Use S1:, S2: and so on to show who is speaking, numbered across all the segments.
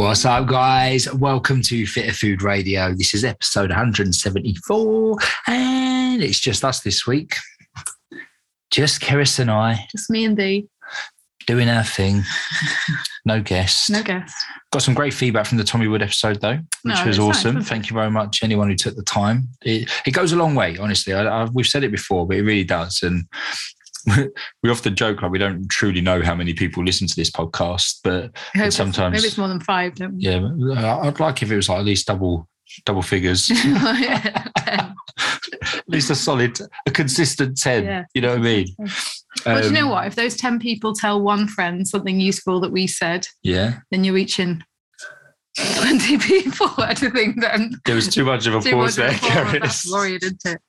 S1: What's up, guys? Welcome to Fitter Food Radio. This is episode 174, and it's just us this week. Just Keris and I
S2: Just me and Dee.
S1: doing our thing. No guests.
S2: No guest.
S1: Got some great feedback from the Tommy Wood episode, though, which
S2: No,
S1: was
S2: it's nice,
S1: awesome. Thank you very much, anyone who took the time. It, it goes a long way, honestly. I, I, we've said it before, but it really does. And we often joke like we don't truly know how many people listen to this podcast, but
S2: I hope it's-
S1: sometimes-
S2: maybe it's more than five. Don't we?
S1: yeah, I'd like if it was like at least double double figures. At least a solid, a consistent 10.
S2: Yeah.
S1: You know what I mean?
S2: well, do you know
S1: Um,
S2: what? If those 10 people tell one friend something useful that we said,
S1: Yeah.
S2: then you're reaching 20 people. I think then.
S1: There was too much of a pause there,
S2: much of a pause.
S1: Keris.
S2: That's worried, isn't it?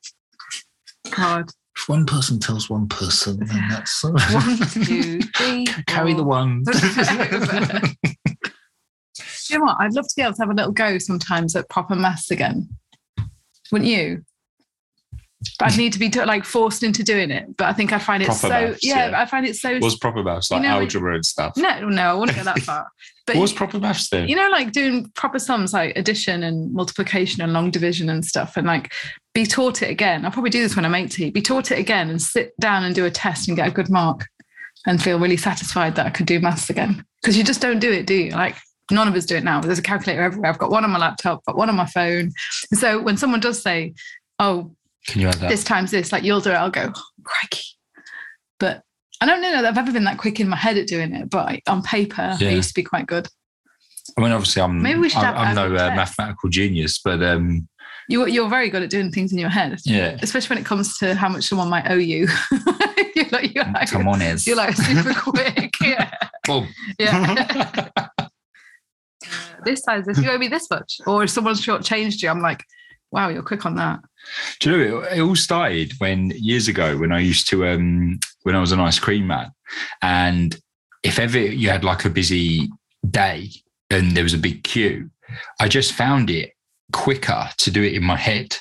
S2: Hard.
S1: If one person tells one person, then that's
S2: One, two, three.
S1: carry the one.
S2: You know what? I'd love to be able to have a little go sometimes at proper maths again. Wouldn't you? I'd need to be like forced into doing it, but I think I find it
S1: Proper
S2: so.
S1: maths,
S2: yeah,
S1: yeah.
S2: I find it so.
S1: was proper maths? Like
S2: You know,
S1: algebra and stuff.
S2: no, no, I wouldn't go that far. But
S1: was proper maths then?
S2: you know, like doing proper sums like addition and multiplication and long division and stuff, and like be taught it again. I'll probably do this when I'm 80. Be taught it again and sit down and do a test and get a good mark and feel really satisfied that I could do maths again. Because you just don't do it, do you? Like none of us do it now. There's a calculator everywhere. I've got one on my laptop, got one on my phone. So when someone does say, "Oh,
S1: Can you add that?
S2: this time's this," like you'll do it, I'll go, oh, "Crikey!" But I don't know that I've ever been that quick in my head at doing it. But on paper,
S1: Yeah.
S2: I used to be quite good.
S1: I mean, obviously, I'm.
S2: Maybe we should
S1: I'm,
S2: have
S1: I'm no uh, mathematical genius, but um,
S2: You, you're very good at doing things in your head.
S1: yeah.
S2: especially when it comes to how much someone might owe you. you're like, you're like,
S1: Come on, Ez.
S2: you're like super quick. Yeah.
S1: Boom.
S2: yeah. Uh, this size, if you owe me this much, or if someone's shortchanged you, I'm like, wow, you're quick on that.
S1: Do you know it, it all started when years ago when I used to um when I was an ice cream man, and if ever you had like a busy day and there was a big queue, I just found it quicker to do it in my head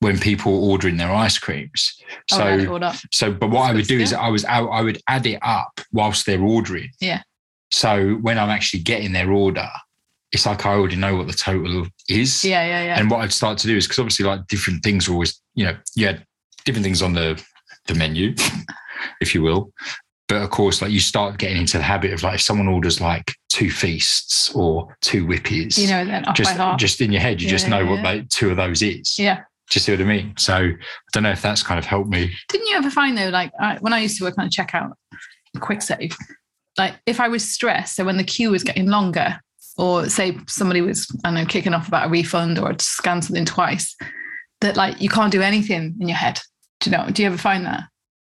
S1: when people were ordering their ice creams.
S2: I'll
S1: So
S2: add it all up.
S1: so, but what I would do is I was out, I would add it up whilst they're ordering.
S2: Yeah.
S1: So when I'm actually getting their order, it's like I already know what the total is.
S2: Yeah, yeah, yeah.
S1: And what I'd start to do is because obviously like different things are always, you know, yeah, different things on the the menu, if you will. But of course, like you start getting into the habit of like if someone orders like two feasts or two whippies,
S2: you know, then off
S1: just
S2: by heart.
S1: just in your head, you just
S2: Yeah,
S1: know what
S2: yeah.
S1: like two of those is.
S2: yeah.
S1: Do you see what I mean? So I don't know if that's kind of helped me.
S2: Didn't you ever find though, like I, when I used to work on a checkout, Kwik Save, like if I was stressed, so when the queue was getting longer, or say somebody was, I don't know, kicking off about a refund or scan something twice, that like you can't do anything in your head. Do you know? Do you ever find that?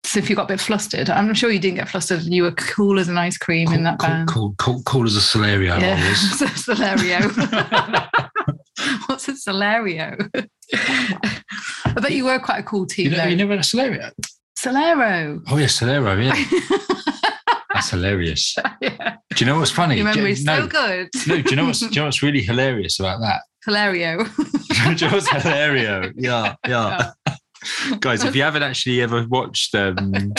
S2: So if you got a bit flustered, I'm sure you didn't get flustered. You were cool as an ice cream in that
S1: cool,
S2: band.
S1: cool, cool, cool as a Celerio.
S2: Yeah. Celerio. What's a Celerio? I bet you were quite a cool
S1: You,
S2: team
S1: know, you never had a Celero?
S2: Celero.
S1: Oh yeah, Celero. Yeah, that's hilarious.
S2: yeah.
S1: Do you know what's funny?
S2: Your memory's
S1: no,
S2: so good.
S1: no. Do you know what's do you know what's really hilarious about that?
S2: Hilario.
S1: do you know what's hilarious? Yeah, yeah. Guys, if you haven't actually ever watched um,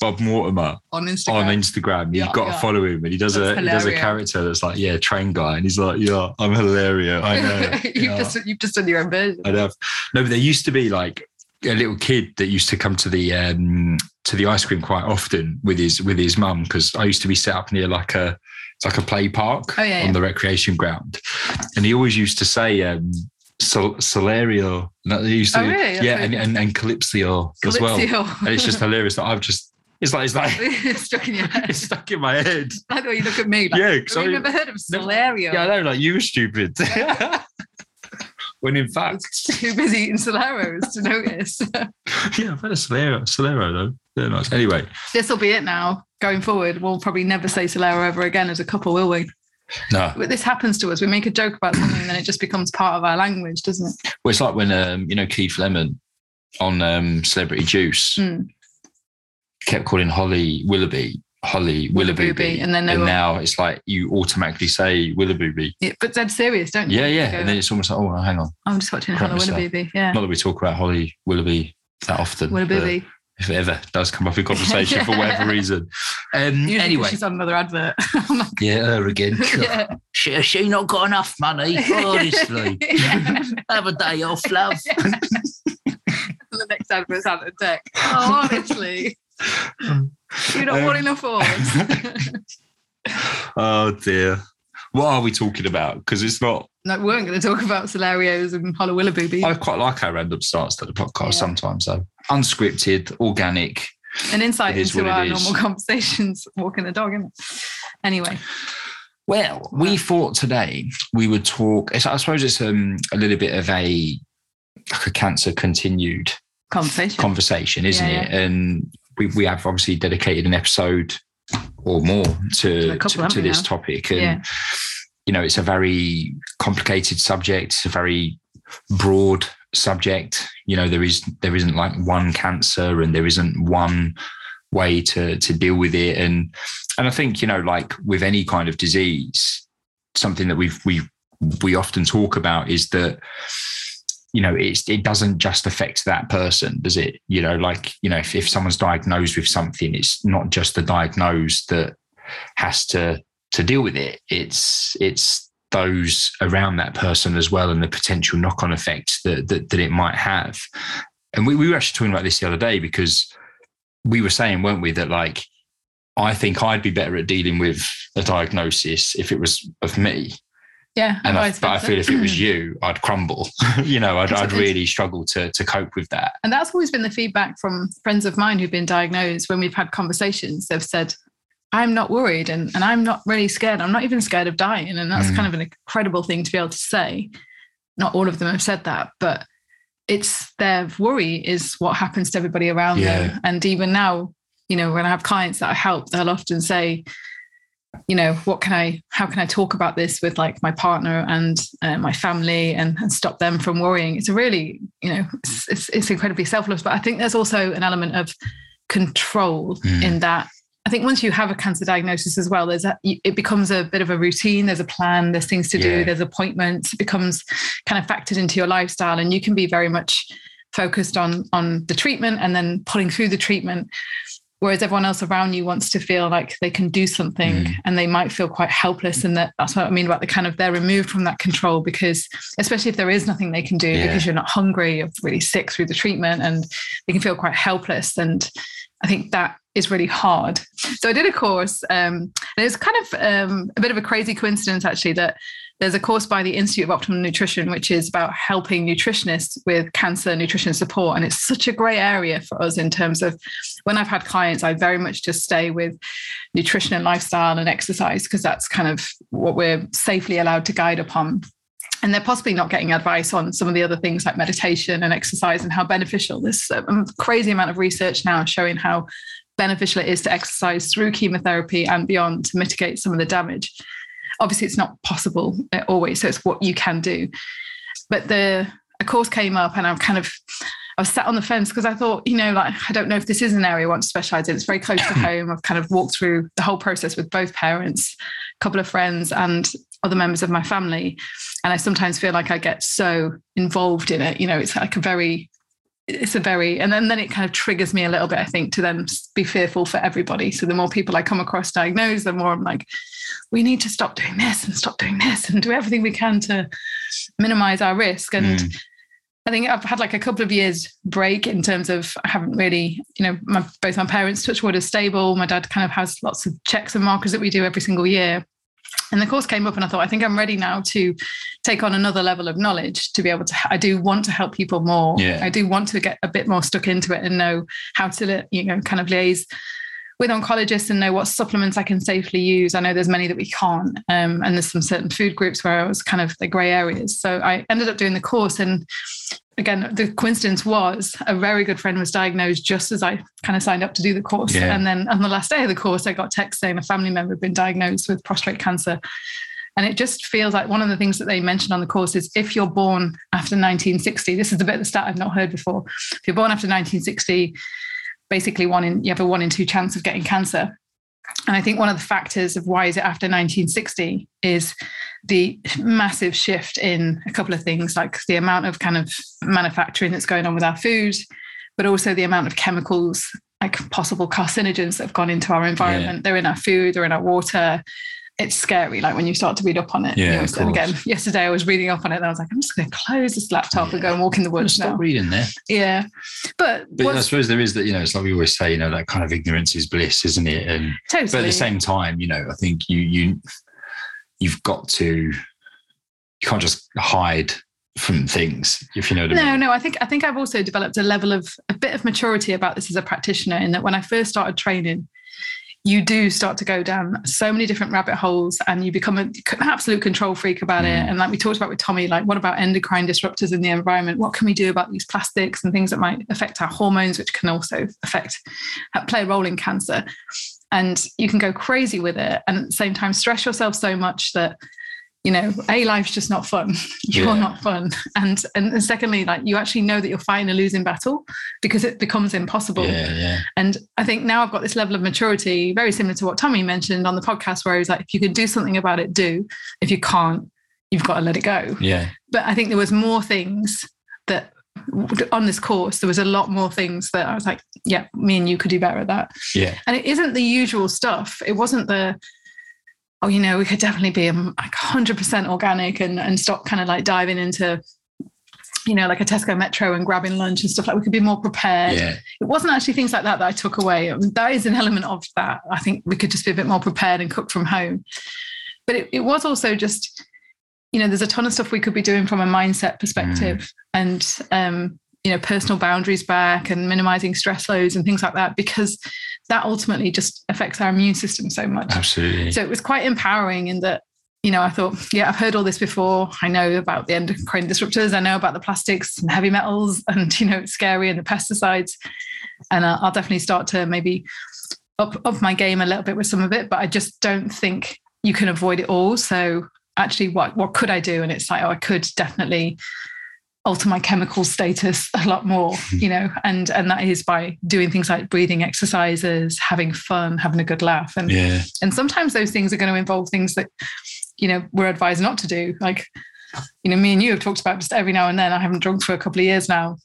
S1: Bob Mortimer
S2: on Instagram.
S1: on Instagram, you've
S2: Yeah,
S1: got to
S2: yeah.
S1: follow him. And he does a he does a character that's like, yeah, train guy, and he's like, yeah, I'm hilarious. I know.
S2: you've,
S1: yeah.
S2: just, you've just done your own version.
S1: I'd have no, but there used to be like a little kid that used to come to the um to the ice cream quite often with his with his mum because I used to be set up near like a it's like a play park
S2: Oh, yeah,
S1: on
S2: yeah.
S1: the recreation ground, and he always used to say um Sol- Solario. No, he used to,
S2: Oh, really? That's
S1: yeah, and, and and Calypsio as well.
S2: Calypso.
S1: And it's just hilarious that I've just it's like it's like
S2: stuck in your head.
S1: it's stuck in my head.
S2: Like the way you look at me. Like,
S1: Yeah, so
S2: you never heard of Celerio?
S1: yeah, I know, like you were stupid. When in fact,
S2: Too busy eating Celeros to notice.
S1: yeah, I've had a Solero, Solero though. They're nice. Anyway,
S2: this will be it now. Going forward, we'll probably never say Celero ever again as a couple, will we?
S1: no.
S2: But this happens to us. We make a joke about something and then it just becomes part of our language, doesn't it?
S1: Well, it's like when um, you know Keith Lemon on um, Celebrity Juice
S2: Mm.
S1: kept calling Holly Willoughby Holly Willoughby,
S2: and then
S1: and
S2: were-
S1: now it's like you automatically say Willoughby.
S2: Yeah, but dead serious, don't you?
S1: Yeah, yeah, and then it's almost like, oh, well, hang on.
S2: I'm just watching
S1: myself.
S2: Willoughby. Yeah.
S1: Not that we talk about Holly Willoughby that often.
S2: Willoughby.
S1: if it ever does come up in conversation for whatever reason. Um, anyway,
S2: she's on another advert.
S1: yeah, her again.
S2: yeah.
S1: She, has she not got enough money? Honestly, have a day off, love.
S2: the next advert's out of deck. Oh, honestly, you're not
S1: Um,
S2: wanting a
S1: oh dear. What are we talking about? Because it's not.
S2: no, we weren't going to talk about Solarios and Hollow Boobies.
S1: I quite like our random starts to the podcast
S2: Yeah.
S1: sometimes, though. Unscripted, organic.
S2: An insight into our normal conversations walking the dog, isn't it? Anyway,
S1: Well, we thought today we would talk. I suppose it's um, a little bit of a like a cancer continued
S2: conversation.
S1: conversation, isn't
S2: Yeah,
S1: it? And we, we have obviously dedicated an episode or more to
S2: couple,
S1: to, to this
S2: now?
S1: topic, and
S2: Yeah.
S1: you know, it's a very complicated subject. It's a very broad subject. You know, there is there isn't like one cancer, and there isn't one way to to deal with it. And and I think you know, like with any kind of disease, something that we've we we often talk about is that you know it doesn't just affect that person does it? You know like you know if, if someone's diagnosed with something it's not just the diagnosed that has to to deal with it. It's it's those around that person as well and the potential knock-on effects that that, that it might have. And we, we were actually talking about this the other day because we were saying weren't we that like i think i'd be better at dealing with a diagnosis if it was of me
S2: yeah,
S1: and I, but I feel if it was you, I'd crumble. you know, I'd, I'd really struggle to to cope with that.
S2: And that's always been the feedback from friends of mine who've been diagnosed when we've had conversations. They've said, I'm not worried and, and I'm not really scared. I'm not even scared of dying. And that's
S1: Mm.
S2: kind of an incredible thing to be able to say. Not all of them have said that, but it's their worry is what happens to everybody around
S1: Yeah.
S2: them. And even now, you know, when I have clients that I help, they'll often say, you know, what can I, how can I talk about this with like my partner and uh, my family and, and stop them from worrying? It's a really, you know, it's, it's, it's incredibly selfless. But I think there's also an element of control
S1: Mm.
S2: in that. I think once you have a cancer diagnosis as well, there's a, it becomes a bit of a routine. There's a plan. There's things to
S1: Yeah.
S2: do. There's appointments. It becomes kind of factored into your lifestyle, and you can be very much focused on on the treatment and then pulling through the treatment whereas everyone else around you wants to feel like they can do something
S1: Mm.
S2: and they might feel quite helpless and that that's what i mean about the kind of they're removed from that control because especially if there is nothing they can do
S1: Yeah.
S2: because you're not hungry you're really sick through the treatment and they can feel quite helpless and i think that is really hard so i did a course um, and it was kind of um, a bit of a crazy coincidence actually that there's a course by the Institute of Optimal Nutrition, which is about helping nutritionists with cancer nutrition support. And it's such a great area for us in terms of when I've had clients, I very much just stay with nutrition and lifestyle and exercise because that's kind of what we're safely allowed to guide upon. And they're possibly not getting advice on some of the other things like meditation and exercise and how beneficial. A crazy amount of research now showing how beneficial it is to exercise through chemotherapy and beyond to mitigate some of the damage obviously it's not possible uh, always so it's what you can do. But the a course came up and i'm kind of i was sat on the fence because i thought you know like i don't know if this is an area i want to specialize in. It's very close to home. I've kind of walked through the whole process with both parents a couple of friends and other members of my family. And i sometimes feel like i get so involved in it you know it's like a very it's a very and then, then it kind of triggers me a little bit i think to then be fearful for everybody so the more people i come across diagnosed the more i'm like we need to stop doing this and stop doing this and do everything we can to minimize our risk and
S1: Mm.
S2: I think I've had like a couple of years break in terms of I haven't really, you know, my, both my parents touch wood stable. My dad kind of has lots of checks and markers that we do every single year. And the course came up and I thought, I think I'm ready now to take on another level of knowledge to be able to, I do want to help people more.
S1: Yeah.
S2: I do want to get a bit more stuck into it and know how to, you know, kind of liaise with oncologists and know what supplements I can safely use. I know there's many that we can't. Um, and there's some certain food groups where I was kind of the grey areas. So I ended up doing the course. And again, the coincidence was a very good friend was diagnosed just as I kind of signed up to do the course.
S1: Yeah.
S2: And then on the last day of the course, I got text saying a family member had been diagnosed with prostate cancer. And it just feels like one of the things that they mentioned on the course is if you're born after 1960, this is a bit of the stat I've not heard before. If you're born after 1960, basically one in you have a one in two chance of getting cancer. And I think one of the factors of why is it after 1960 is the massive shift in a couple of things, like the amount of kind of manufacturing that's going on with our food, but also the amount of chemicals, like possible carcinogens that have gone into our environment. They're in our food, they're in our water. It's scary, like when you start to read up on it.
S1: Yeah,
S2: You know, and again, yesterday I was reading up on it and I was like, I'm just going to close this laptop and go and walk in the woods
S1: Stop
S2: now.
S1: reading there.
S2: Yeah. But,
S1: But I suppose there is that, you know, it's like we always say, you know, that kind of ignorance is bliss, isn't it? And
S2: totally.
S1: but at the same time, you know, I think you you you've got to you can't just hide from things, if you know what I
S2: No,
S1: mean.
S2: no. I think I think I've also developed a level of a bit of maturity about this as a practitioner. In that when I first started training, you do start to go down so many different rabbit holes, and you become an absolute control freak about it.
S1: Mm.
S2: And like we talked about with Tommy, like what about endocrine disruptors in the environment? What can we do about these plastics and things that might affect our hormones, which can also affect play a role in cancer? And you can go crazy with it, and at the same time stress yourself so much that you know, a life's just not fun. You're
S1: Yeah.
S2: not fun, and and secondly, like you actually know that you're fighting a losing battle because it becomes impossible.
S1: Yeah, yeah.
S2: And I think now I've got this level of maturity, very similar to what Tommy mentioned on the podcast, where he's like, if you can do something about it, do. If you can't, you've got to let it go.
S1: Yeah.
S2: But I think there was more things that on this course, there was a lot more things that I was like, yeah, me and you could do better at that.
S1: Yeah.
S2: And it isn't the usual stuff. It wasn't the, oh, you know, we could definitely be um, like 100% organic and, and stop kind of like diving into, you know, like a Tesco Metro and grabbing lunch and stuff like we could be more prepared.
S1: Yeah.
S2: It wasn't actually things like that that I took away. I that is an element of that. I think we could just be a bit more prepared and cook from home. But it, it was also just, you know, there's a ton of stuff we could be doing from a mindset perspective and, um, you know, personal boundaries back and minimizing stress loads and things like that, because that ultimately just affects our immune system so much.
S1: Absolutely.
S2: So it was quite empowering in that, you know, I thought, yeah, I've heard all this before. I know about the endocrine disruptors. I know about the plastics and heavy metals, and you know, it's scary and the pesticides. And I'll, I'll definitely start to maybe up up my game a little bit with some of it. But I just don't think you can avoid it all. So actually, what what could I do? And it's like, oh, I could definitely alter my chemical status a lot more you know and and that is by doing things like breathing exercises having fun having a good laugh. And
S1: yeah.
S2: and sometimes those things are going to involve things that you know we're advised not to do. Like you know me and you have talked about just every now and then. I haven't drunk for a couple of years now.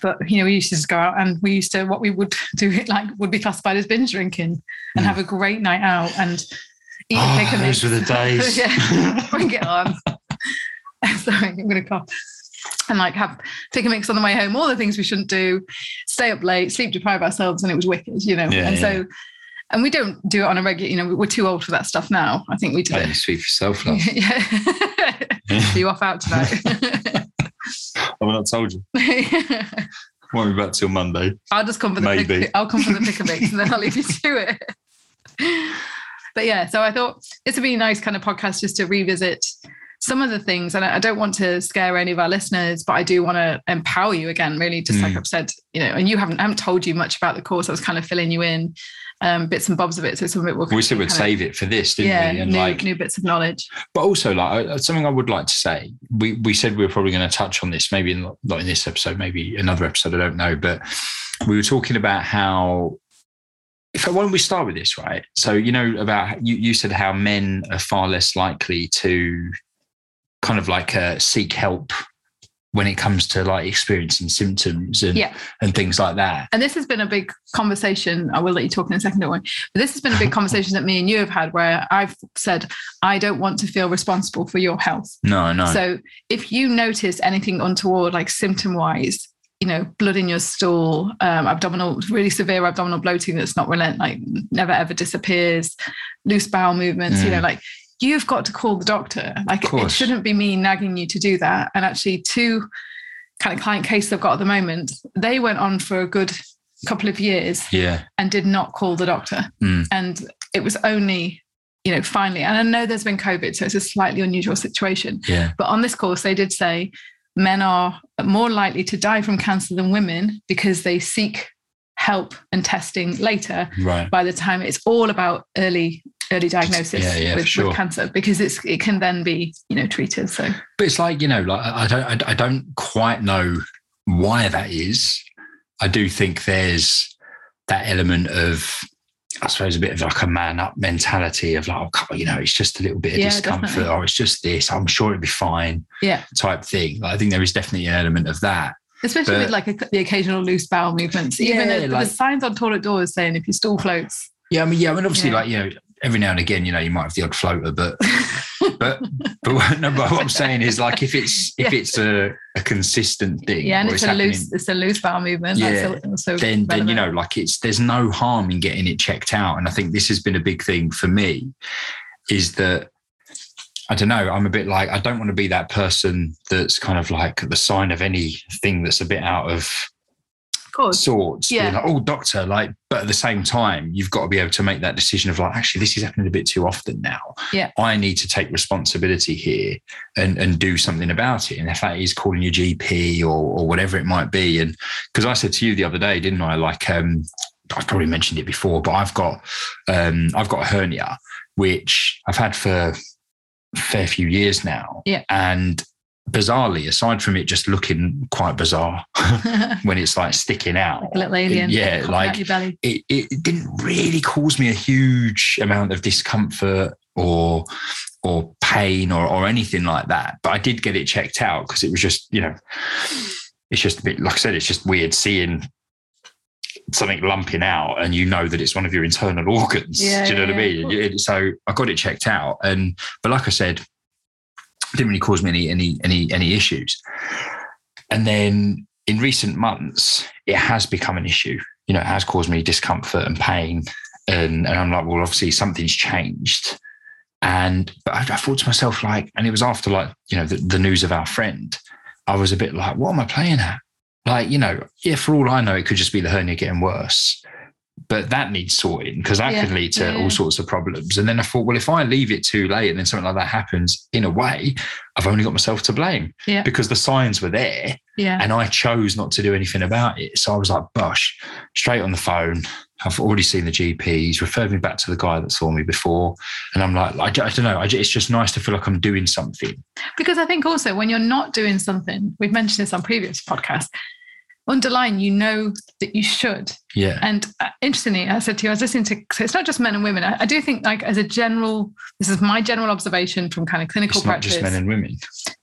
S2: But you know we used to just go out and we used to what we would do it like would be classified as binge drinking and
S1: Mm.
S2: have a great night out and eat a
S1: Oh,
S2: pick
S1: those were the days.
S2: yeah bring it on. Sorry i'm gonna cough and like have pick a mix on the way home all the things we shouldn't do stay up late sleep deprive ourselves and it was wicked you know
S1: Yeah,
S2: and
S1: yeah.
S2: so and we don't do it on a regular you know we're too old for that stuff now i think we did
S1: Oh,
S2: it
S1: you speak for yourself, love.
S2: yeah. Are you off out tonight?
S1: I've not told you. Won't be back till Monday.
S2: I'll just come for the
S1: Maybe.
S2: pick, I'll come for the pick a mix and then I'll leave you to it. But yeah, so I thought it's a really nice kind of podcast just to revisit some of the things. And I don't want to scare any of our listeners, but I do want to empower you again, really, just like
S1: Mm.
S2: I've said, you know, and you haven't I haven't told you much about the course. I was kind of filling you in um, bits and bobs of it. So some of it will
S1: We said we'd
S2: kind of-
S1: save it for this, didn't
S2: yeah,
S1: we? And
S2: new,
S1: like,
S2: new bits of knowledge.
S1: but also like something I would like to say. We we said we were probably going to touch on this, maybe in, not in this episode, maybe another episode. I don't know, but we were talking about how. If why don't we start with this, right? So you know about you. You said how men are far less likely to kind of like uh, seek help when it comes to like experiencing symptoms and
S2: Yeah.
S1: and things like that.
S2: And this has been a big conversation. I will let you talk in a second, don't worry. But this has been a big conversation that me and you have had where I've said, I don't want to feel responsible for your health.
S1: No, no.
S2: So if you notice anything untoward, like symptom wise, you know, blood in your stool, um, abdominal, really severe abdominal bloating that's not relent, like never ever disappears, loose bowel movements, you know,
S1: Mm.
S2: like you've got to call the doctor. Like it shouldn't be me nagging you to do that. And actually, two kind of client case I've got at the moment, they went on for a good couple of years
S1: yeah.
S2: and did not call the doctor.
S1: Mm.
S2: And it was only, you know, finally, and I know there's been COVID, so it's a slightly unusual situation.
S1: Yeah.
S2: But on this course, they did say men are more likely to die from cancer than women because they seek help and testing later
S1: Right.
S2: by the time it's all about early early diagnosis
S1: Yeah, yeah,
S2: with,
S1: sure.
S2: with cancer because it's it can then be you know treated so
S1: But it's like you know, like I don't, I, I don't quite know why that is. I do think there's that element of, I suppose, a bit of like a man up mentality of like, oh, you know, it's just a little bit of
S2: Yeah,
S1: discomfort,
S2: definitely.
S1: or it's just this. I'm sure it'll be fine,
S2: yeah
S1: type thing. Like, I think there is definitely an element of that.
S2: Especially
S1: But-
S2: with like a, the occasional loose bowel movements. Even
S1: Yeah,
S2: though
S1: like-
S2: the signs on toilet doors saying if your stool floats.
S1: Yeah, I mean, yeah, I mean, obviously,
S2: Yeah.
S1: like you know, every now and again, you know, you might have the odd floater, but but but what, no, but what I'm saying is like if it's if
S2: Yeah.
S1: it's a, a consistent thing,
S2: Yeah, and
S1: or
S2: it's a loose it's a loose bowel movement.
S1: Yeah.
S2: That's also
S1: then then you know, like it's there's no harm in getting it checked out, and I think this has been a big thing for me, is that. I don't know. I'm a bit like I don't want to be that person that's kind of like the sign of anything that's a bit out of
S2: course.
S1: sorts.
S2: Yeah.
S1: like, oh, doctor, like, but at the same time, you've got to be able to make that decision of like, actually, this is happening a bit too often now.
S2: Yeah.
S1: I need to take responsibility here and and do something about it. And if that is calling your GP or or whatever it might be. And because I said to you the other day, didn't I? Like, um, I've probably mentioned it before, but I've got um I've got a hernia, which I've had for a fair few years now.
S2: Yeah.
S1: And bizarrely, aside from it just looking quite bizarre when it's like sticking out.
S2: a little alien.
S1: Yeah, like-
S2: out your belly.
S1: It, it didn't really cause me a huge amount of discomfort or or pain or, or anything like that. But I did get it checked out because it was just, you know, it's just a bit, like I said, it's just weird seeing something lumping out and you know that it's one of your internal organs.
S2: Yeah,
S1: Do you know
S2: yeah,
S1: what I mean? It- So I got it checked out. And, but like I said, it didn't really cause me any, any, any, any issues. And then in recent months, it has become an issue. You know, it has caused me discomfort and pain. And, and I'm like, well, obviously something's changed. And but I, I thought to myself, like, and it was after like, you know, the, the news of our friend. I was a bit like, what am I playing at? Like, you know, yeah, for all I know, it could just be the hernia getting worse. But that needs sorting because that
S2: Yeah,
S1: could lead to
S2: yeah,
S1: all sorts of problems. And then I thought, well, if I leave it too late and then something like that happens, in a way, I've only got myself to blame
S2: Yeah.
S1: because the signs were there
S2: Yeah.
S1: and I chose not to do anything about it. So I was like, Bosh, straight on the phone. I've already seen the GP. He's referred me back to the guy that saw me before. And I'm like, I, don't know. I, it's just nice to feel like I'm doing something.
S2: Because I think also when you're not doing something, we've mentioned this on previous podcasts, underlying, you know that you should.
S1: Yeah.
S2: And uh, interestingly, I said to you, I was listening to, so it's not just men and women. I, I do think, like, as a general, this is my general observation from kind of clinical
S1: It's not
S2: practice.
S1: just men and women.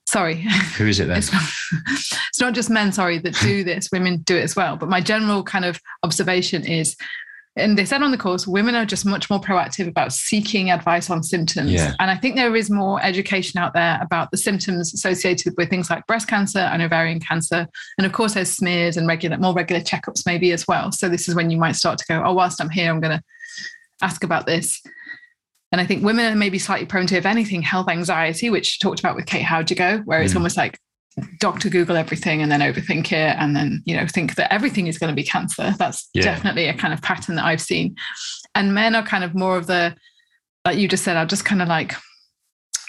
S2: sorry.
S1: Who is it then?
S2: It's not, it's not just men, sorry, that do this, women do it as well. But my general kind of observation is, and they said on the course, women are just much more proactive about seeking advice on symptoms.
S1: Yeah.
S2: And I think there is more education out there about the symptoms associated with things like breast cancer and ovarian cancer. And of course, there's smears and regular, more regular checkups maybe as well. So this is when you might start to go, oh, whilst I'm here, I'm going to ask about this. And I think women are maybe slightly prone to, if anything, health anxiety, which talked about with Kate Howdigo, where it's
S1: Mm.
S2: almost like doctor Google everything and then overthink it and then, you know, think that everything is going to be cancer. That's
S1: Yeah.
S2: definitely a kind of pattern that I've seen. And men are kind of more of the, like you just said, I'll just kind of like,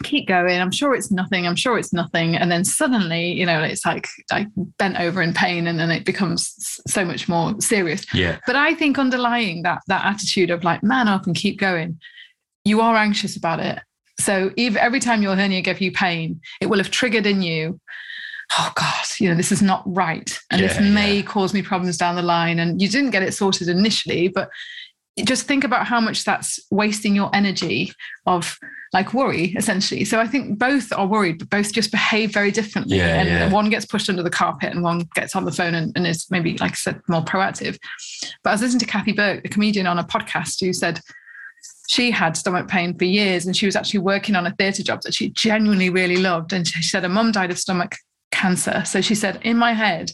S2: keep going. I'm sure it's nothing. I'm sure it's nothing. And then suddenly, you know, it's like like bent over in pain and then it becomes so much more serious.
S1: Yeah.
S2: But I think underlying that that attitude of like man up and keep going, you are anxious about it. So even every time your hernia gave you pain, it will have triggered in you. Oh God, you know this is not right, and this may
S1: yeah.
S2: cause me problems down the line. And you didn't get it sorted initially, but just think about how much that's wasting your energy of like worry essentially. So I think both are worried, but both just behave very differently.
S1: Yeah,
S2: and
S1: yeah.
S2: one gets pushed under the carpet and one gets on the phone and, and is maybe, like I said, more proactive. But I was listening to Kathy Burke, the comedian, on a podcast who said she had stomach pain for years and she was actually working on a theatre job that she genuinely really loved. And she said her mum died of stomach cancer. So she said, in my head,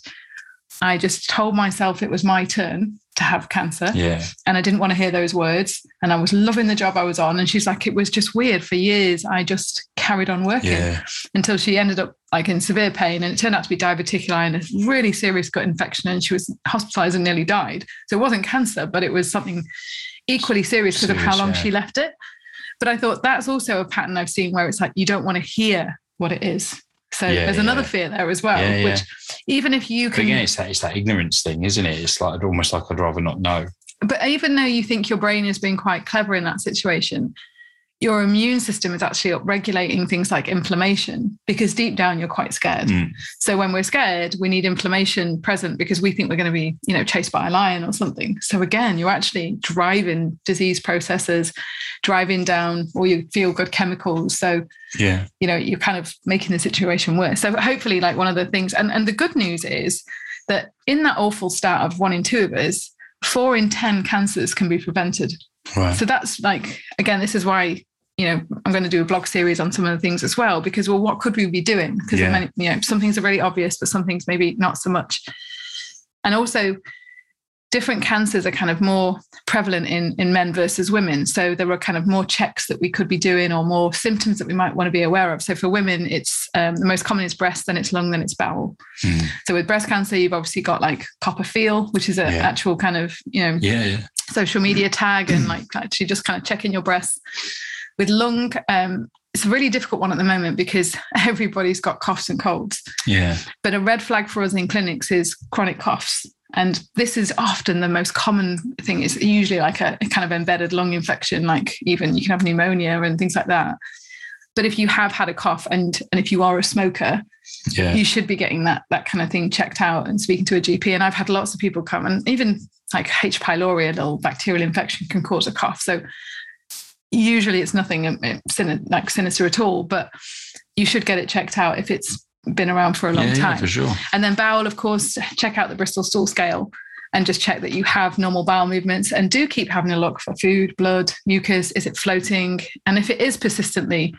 S2: I just told myself it was my turn to have cancer
S1: Yeah.
S2: and I didn't want to hear those words. And I was loving the job I was on. And she's like, it was just weird for years. I just carried on working
S1: Yeah.
S2: until she ended up like in severe pain. And it turned out to be diverticuli and a really serious gut infection. And she was hospitalized and nearly died. So it wasn't cancer, but it was something equally serious because of how long
S1: yeah.
S2: she left it. But I thought that's also a pattern I've seen where it's like you don't want to hear what it is. So
S1: Yeah,
S2: there's another
S1: yeah.
S2: fear there as well,
S1: Yeah, yeah.
S2: which even if you
S1: But
S2: can
S1: again, it's that it's that ignorance thing, isn't it? It's like almost like I'd rather not know.
S2: but even though you think your brain is being quite clever in that situation, your immune system is actually upregulating things like inflammation because deep down you're quite scared.
S1: Mm.
S2: So when we're scared, we need inflammation present because we think we're going to be, you know, chased by a lion or something. So again, you're actually driving disease processes, driving down all your feel good chemicals. So
S1: Yeah.
S2: you know you're kind of making the situation worse so hopefully like one of the things and, and the good news is that in that awful stat of one in two of us, four in 10 cancers can be prevented.
S1: Right.
S2: So that's like, again, this is why, you know, I'm going to do a blog series on some of the things as well, because, well, what could we be doing? Because,
S1: Yeah.
S2: many, you know, some things are really obvious, but some things maybe not so much. And also, different cancers are kind of more prevalent in, in men versus women. So there are kind of more checks that we could be doing or more symptoms that we might want to be aware of. So for women, it's um, the most common is breast, then it's lung, then it's bowel.
S1: Mm.
S2: So with breast cancer, you've obviously got like CoppaFeel, which is an
S1: Yeah.
S2: actual kind of, you know,
S1: Yeah, yeah.
S2: social media tag and like actually just kind of checking your breasts. With lung, um, it's a really difficult one at the moment because everybody's got coughs and colds.
S1: Yeah.
S2: But a red flag for us in clinics is chronic coughs. And this is often the most common thing. It's usually like a, a kind of embedded lung infection, like even you can have pneumonia and things like that. But if you have had a cough and and if you are a smoker,
S1: Yeah.
S2: you should be getting that that kind of thing checked out and speaking to a GP. And I've had lots of people come, and even like H. pylori, a little bacterial infection, can cause a cough. So usually it's nothing um, sin- like sinister at all, but you should get it checked out if it's been around for a long
S1: yeah, yeah,
S2: time.
S1: for sure.
S2: And then bowel, of course, check out the Bristol stool scale and just check that you have normal bowel movements and do keep having a look for food, blood, mucus. Is it floating? And if it is persistently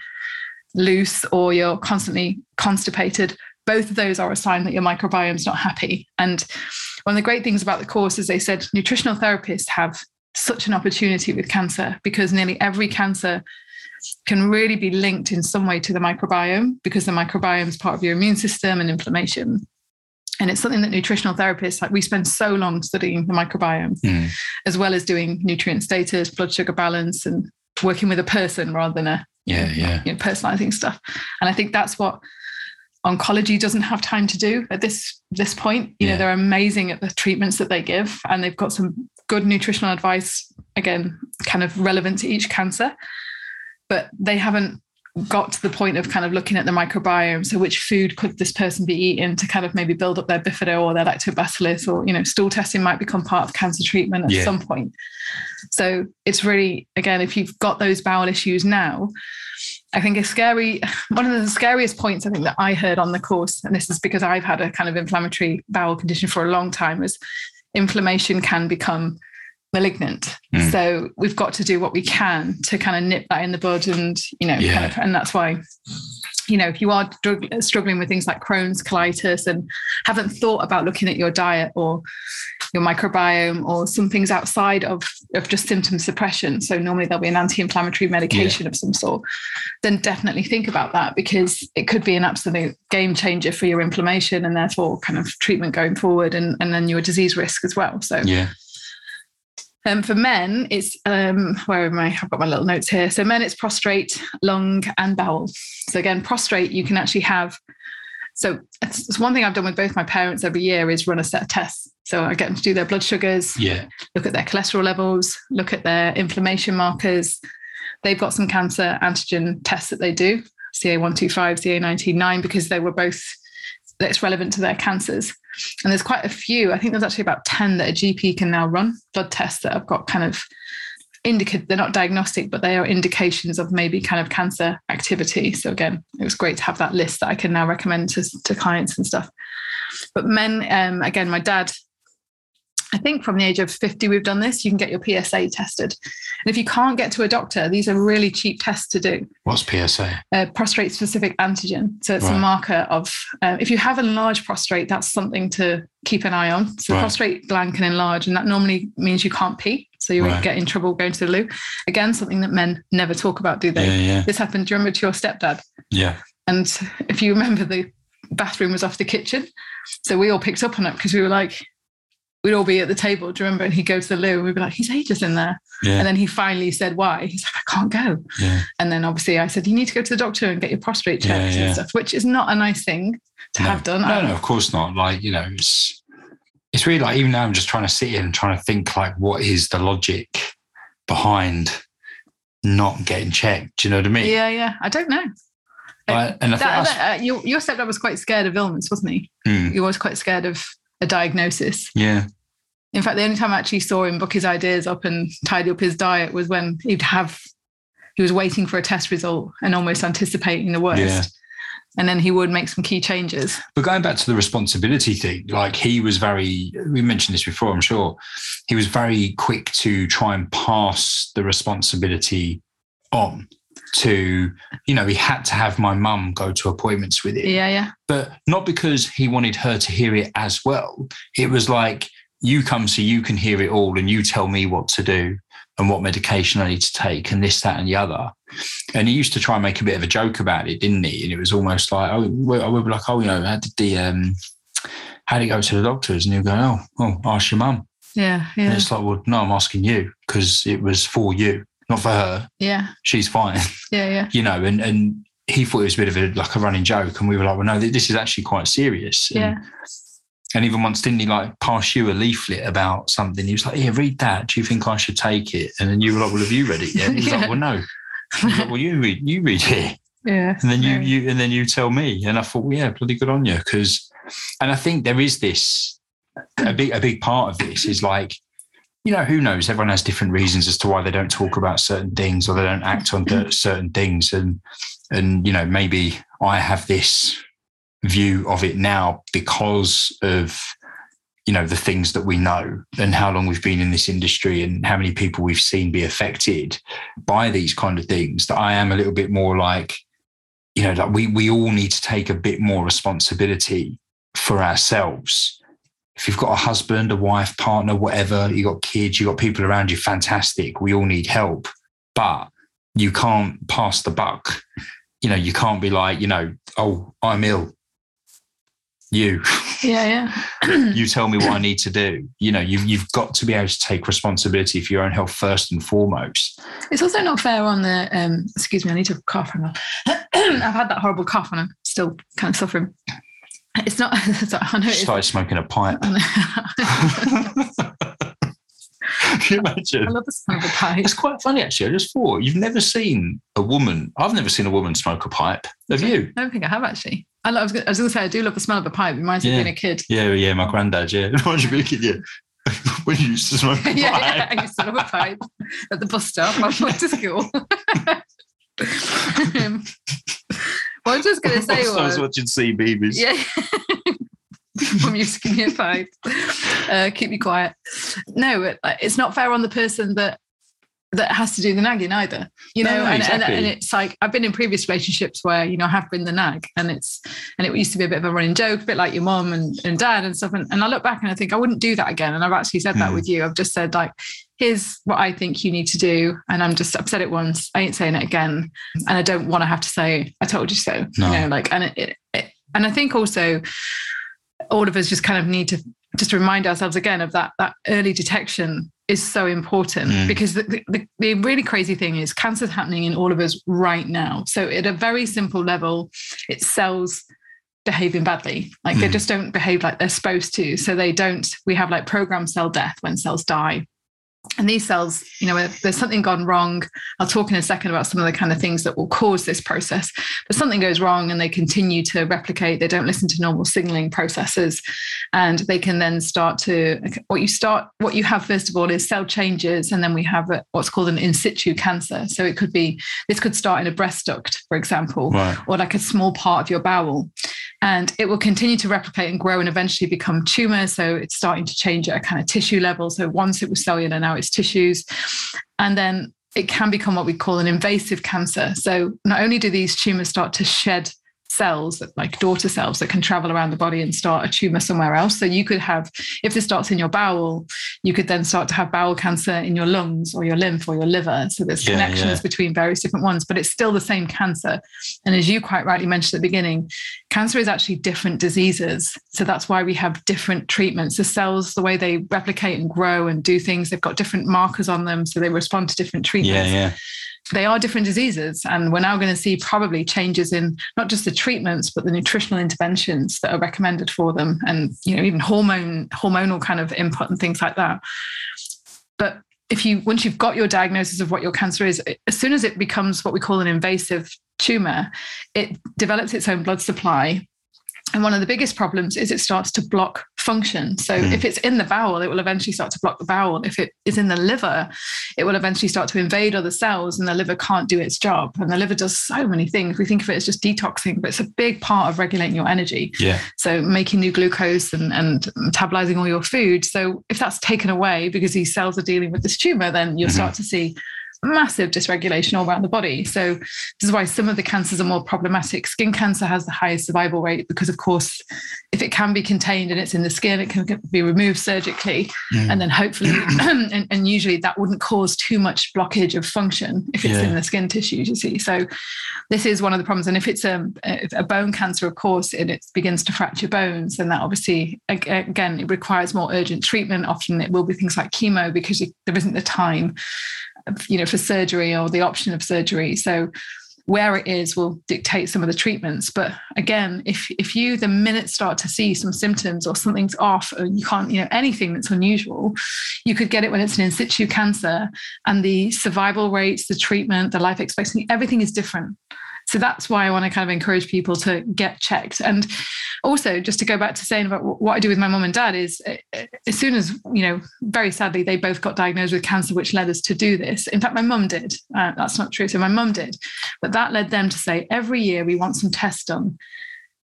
S2: loose or you're constantly constipated, both of those are a sign that your microbiome's not happy. And one of the great things about the course is they said nutritional therapists have such an opportunity with cancer because nearly every cancer can really be linked in some way to the microbiome because the microbiome is part of your immune system and inflammation. And it's something that nutritional therapists, like we spend so long studying the microbiome,
S1: Mm.
S2: as well as doing nutrient status, blood sugar balance, and working with a person rather than a
S1: Yeah, yeah.
S2: you know, personalizing stuff. And I think that's what oncology doesn't have time to do at this this point. You
S1: Yeah.
S2: know, they're amazing at the treatments that they give, and they've got some good nutritional advice. Again, kind of relevant to each cancer, but they haven't got to the point of kind of looking at the microbiome. So, which food could this person be eating to kind of maybe build up their bifido or their lactobacillus, or you know, stool testing might become part of cancer treatment at
S1: Yeah.
S2: some point. So it's really again, if you've got those bowel issues now, I think a scary one of the scariest points I think that I heard on the course, and this is because I've had a kind of inflammatory bowel condition for a long time, is inflammation can become malignant.
S1: Mm.
S2: So we've got to do what we can to kind of nip that in the bud, and you know,
S1: Yeah.
S2: kind of, and that's why. You know, if you are struggling with things like Crohn's, colitis, and haven't thought about looking at your diet or your microbiome or some things outside of, of just symptom suppression. So normally there'll be an anti-inflammatory medication of some sort. Then definitely think about that because it could be an absolute game changer for your inflammation and therefore kind of treatment going forward and, and then your disease risk as well. So
S1: Yeah.
S2: Um, for men, it's um, where am I? I've got my little notes here. So men, it's prostrate, lung, and bowel. So again, prostrate, you can actually have. So it's, it's one thing I've done with both my parents every year is run a set of tests. So I get them to do their blood sugars,
S1: Yeah.
S2: look at their cholesterol levels, look at their inflammation markers. They've got some cancer antigen tests that they do, CA125, CA199, because they were both that's relevant to their cancers. And there's quite a few. I think there's actually about 10 that a GP can now run blood tests that have got kind of indicate they're not diagnostic, but they are indications of maybe kind of cancer activity. So again, it was great to have that list that I can now recommend to, to clients and stuff. But men, um, again, my dad, I think from the age of 50, we've done this. You can get your PSA tested. And if you can't get to a doctor, these are really cheap tests to do
S1: What's PSA?
S2: uh, prostate specific antigen. So it's a marker of uh, if you have enlarged prostate, that's something to keep an eye on. So the
S1: Right.
S2: prostate gland can enlarge, and that normally means you can't pee. So you
S1: Right.
S2: get in trouble going to the loo. Again, something that men never talk about, do they?
S1: Yeah, yeah.
S2: This happened. Do you remember to your stepdad?
S1: Yeah.
S2: And if you remember, the bathroom was off the kitchen. So we all picked up on it because we were like, we'd all be at the table. Do you remember? And he'd go to the loo and we'd be like, he's ages in there.
S1: Yeah.
S2: And then he finally said, why? He's like, I can't go.
S1: yeah.
S2: And then obviously I said, you need to go to the doctor and get your prostate checked
S1: Yeah,
S2: and stuff, which is not a nice thing to
S1: No.
S2: have done.
S1: No, no, of course not. Like, you know, it's it's really like even now I'm just trying to sit here and trying to think like what is the logic behind not getting checked. Do you know what I mean?
S2: Yeah, yeah. I don't know.
S1: Like, and I
S2: That, that, uh, your, your stepdad was quite scared of illness, wasn't he?
S1: Mm,
S2: He was quite scared of a diagnosis.
S1: yeah,
S2: In fact, the only time I actually saw him book his ideas up and tidy up his diet was when he'd have, he was waiting for a test result and almost anticipating the worst.
S1: Yeah.
S2: and then he would make some key changes.
S1: But going back to the responsibility thing, like he was very, we mentioned this before, I'm sure, he was very quick to try and pass the responsibility on to, you know, he had to have my mum go to appointments with him.
S2: Yeah, yeah.
S1: But not because he wanted her to hear it as well. It was like, you come so you can hear it all and you tell me what to do and what medication I need to take and this, that, and the other. And he used to try and make a bit of a joke about it, didn't he? And it was almost like, oh, I would be like, oh, you know, how did the, um, how did he go to the doctors? And he'll go, oh, oh, ask your mum.
S2: Yeah, yeah.
S1: And it's like, well, no, I'm asking you because it was for you, not for her.
S2: yeah,
S1: She's fine,
S2: yeah, yeah.
S1: you know. And and he thought it was a bit of a like a running joke, and we were like, well, no, this is actually quite serious. And,
S2: Yeah.
S1: And even once didn't he like pass you a leaflet about something? He was like, "Here, read that. Do you think I should take it?" And then you were like, "Well, have you read it yet?" He was
S2: Yeah.
S1: like, "Well, no." Like, well, you read, you read it,
S2: Yeah.
S1: and then you, you, and then you tell me. And I thought, well, yeah, bloody good on you, because, and I think there is this a big, a big part of this is like, you know, who knows? Everyone has different reasons as to why they don't talk about certain things or they don't act on mm-hmm. certain things, and and you know, maybe I have this view of it now because of you know the things that we know and how long we've been in this industry and how many people we've seen be affected by these kind of things that I am a little bit more like you know that we we all need to take a bit more responsibility for ourselves if you've got a husband a wife partner whatever you've got kids you've got people around you fantastic we all need help but you can't pass the buck you know you can't be like you know oh i'm ill you
S2: Yeah, yeah.
S1: you tell me what I need to do. You know, you've you've got to be able to take responsibility for your own health first and foremost.
S2: It's also not fair on the. Um, excuse me, I need to cough. I've had that horrible cough and I'm still kind of suffering. It's not. Sorry, I know.
S1: Started smoking a pipe. Can you imagine?
S2: I love the smell of a pipe.
S1: It's quite funny actually. I just thought you've never seen a woman. I've never seen a woman smoke a pipe. Have you?
S2: I don't think I have actually. I, lo- I was going to say I do love the smell of a pipe. It reminds me
S1: Yeah.
S2: of being a kid.
S1: Yeah, yeah. My granddad. Yeah. What you thinking? Yeah. when you used to smoke a pipe.
S2: yeah, yeah, I used to love a pipe at the bus stop. When I went to school. um, I was just going to say
S1: I was watching CBeebies.
S2: yeah. Mum used to give me a. Uh, keep me quiet. No, it, it's not fair on the person that that has to do the nagging either. You know,
S1: no,
S2: and, and,
S1: exactly.
S2: and it's like I've been in previous relationships where you know I have been the nag, and it's and it used to be a bit of a running joke, a bit like your mom and, and dad and stuff. And, and I look back and I think I wouldn't do that again. And I've actually said that
S1: Mm.
S2: with you. I've just said like, here's what I think you need to do, and I'm just I've said it once. I ain't saying it again, and I don't want to have to say I told you so.
S1: No.
S2: You know, like and it, it, it and I think also all of us just kind of need to just remind ourselves again of that that early detection is so important
S1: Mm.
S2: because the, the, the really crazy thing is cancer's happening in all of us right now so at a very simple level it's cells behaving badly like they
S1: Mm.
S2: just don't behave like they're supposed to so they don't we have like programmed cell death when cells die and these cells you know there's something gone wrong i'll talk in a second about some of the kind of things that will cause this process but something goes wrong and they continue to replicate they don't listen to normal signaling processes and they can then start to what you start what you have first of all is cell changes and then we have what's called an in situ cancer so it could be this could start in a breast duct for example
S1: Right.
S2: or like a small part of your bowel. And it will continue to replicate and grow and eventually become tumor. So it's starting to change at a kind of tissue level. So once it was cellular, now it's tissues. And then it can become what we call an invasive cancer. So not only do these tumors start to shed cells that like daughter cells that can travel around the body and start a tumor somewhere else. So you could have if this starts in your bowel you could then start to have bowel cancer in your lungs or your lymph or your liver. So there's
S1: Yeah,
S2: connections
S1: yeah.
S2: between various different ones but it's still the same cancer. And as you quite rightly mentioned at the beginning cancer is actually different diseases. So that's why we have different treatments. The cells the way they replicate and grow and do things they've got different markers on them so they respond to different treatments.
S1: Yeah, yeah.
S2: They are different diseases and we're now going to see probably changes in not just the treatments but the nutritional interventions that are recommended for them and you know even hormone hormonal kind of input and things like that. But if you once you've got your diagnosis of what your cancer is as soon as it becomes what we call an invasive tumor it develops its own blood supply And one of the biggest problems is it starts to block function. So mm. if it's in the bowel, it will eventually start to block the bowel. If it is in the liver, it will eventually start to invade other cells and the liver can't do its job. And the liver does so many things. We think of it as just detoxing, but it's a big part of regulating your energy.
S1: Yeah.
S2: So making new glucose and, and metabolizing all your food. So if that's taken away because these cells are dealing with this tumor, then you'll mm-hmm. start to see massive dysregulation all around the body. So this is why some of the cancers are more problematic. Skin cancer has the highest survival rate because, of course, if it can be contained and it's in the skin, it can be removed surgically, mm. and then hopefully, and, and, usually that wouldn't cause too much blockage of function if it's yeah. in the skin tissues. You see, so this is one of the problems. And if it's a, a bone cancer, of course, and it begins to fracture bones, then that obviously again it requires more urgent treatment. Often it will be things like chemo because there isn't the time you know, for surgery or the option of surgery. So where it is will dictate some of the treatments. But again, if if you the minute start to see some symptoms or something's off or you can't, you know, anything that's unusual, you could get it when it's an in situ cancer and the survival rates, the treatment, the life expectancy, everything is different. So that's why I want to kind of encourage people to get checked. And also, just to go back to saying about what I do with my mom and dad is as soon as, you know, very sadly, they both got diagnosed with cancer, which led us to do this. In fact, my mum did. Uh, that's not true. So my mum did. But that led them to say every year we want some tests done,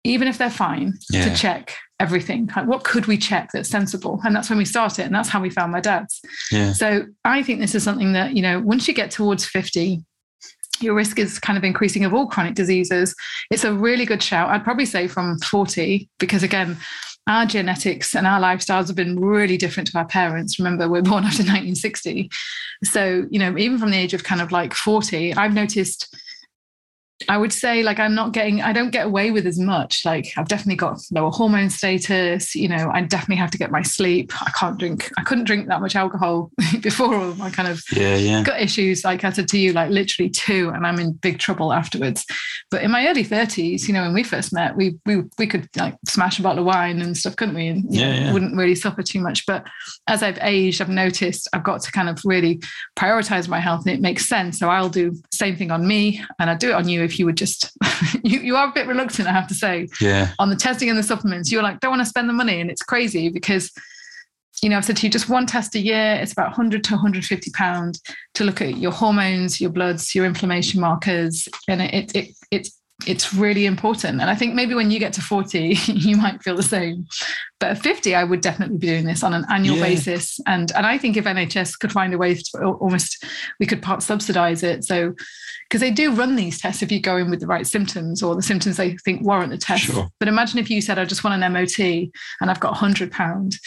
S2: even if they're fine, yeah. to check everything. Like, what could we check that's sensible? And that's when we started. And that's how we found my dad's. Yeah. So I think this is something that, you know, once you get towards 50, your risk is kind of increasing of all chronic diseases. It's a really good shout. I'd probably say from 40, because again, our genetics and our lifestyles have been really different to our parents. Remember, we're born after 1960. So, you know, even from the age of kind of like 40, I've noticed I would say like I'm not getting I don't get away with as much. Like I've definitely got lower hormone status, you know, I definitely have to get my sleep. I can't drink I couldn't drink that much alcohol before all my kind of
S1: yeah, yeah.
S2: gut issues. Like I said to you, like literally two, and I'm in big trouble afterwards. But in my early 30s, you know, when we first met, we we we could like smash a bottle of wine and stuff, couldn't we? And
S1: yeah,
S2: know,
S1: yeah.
S2: wouldn't really suffer too much. But as I've aged, I've noticed I've got to kind of really prioritize my health and it makes sense. So I'll do the same thing on me and I do it on you if you would just you, you are a bit reluctant, I have to say.
S1: Yeah.
S2: On the testing and the supplements, you're like, don't want to spend the money. And it's crazy because, you know, I've said to you, just one test a year, it's about 100 to 150 pounds to look at your hormones, your bloods, your inflammation markers. And it, it, it's it's really important. And I think maybe when you get to 40, you might feel the same. But at 50, I would definitely be doing this on an annual yeah. basis. And and I think if NHS could find a way to almost we could part subsidize it. So because they do run these tests if you go in with the right symptoms or the symptoms they think warrant the test. Sure. But imagine if you said, I just want an MOT and I've got hundred pound.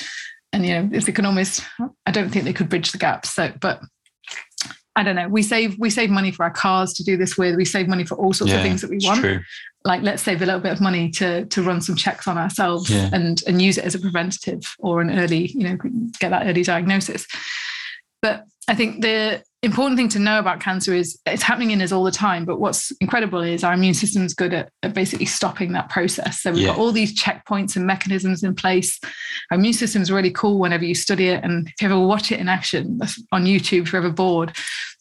S2: And you know, if they can almost I don't think they could bridge the gap. So but I don't know. We save we save money for our cars to do this with. We save money for all sorts yeah, of things that we want. True. Like let's save a little bit of money to to run some checks on ourselves yeah. and and use it as a preventative or an early, you know, get that early diagnosis. But I think the important thing to know about cancer is it's happening in us all the time. But what's incredible is our immune system is good at, at basically stopping that process. So we've yeah. got all these checkpoints and mechanisms in place. Our immune system is really cool whenever you study it. And if you ever watch it in action on YouTube, if you're ever bored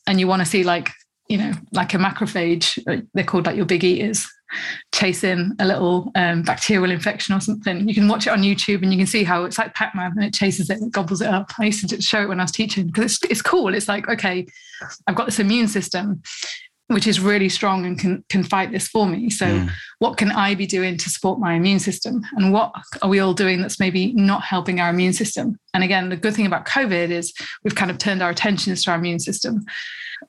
S2: and you want to see like, you know, like a macrophage, uh, they're called like your big eaters chasing a little um, bacterial infection or something. You can watch it on YouTube and you can see how it's like Pac Man and it chases it and gobbles it up. I used to show it when I was teaching because it's, it's cool. It's like, okay, I've got this immune system which is really strong and can, can fight this for me. So, mm. what can I be doing to support my immune system? And what are we all doing that's maybe not helping our immune system? And again, the good thing about COVID is we've kind of turned our attentions to our immune system.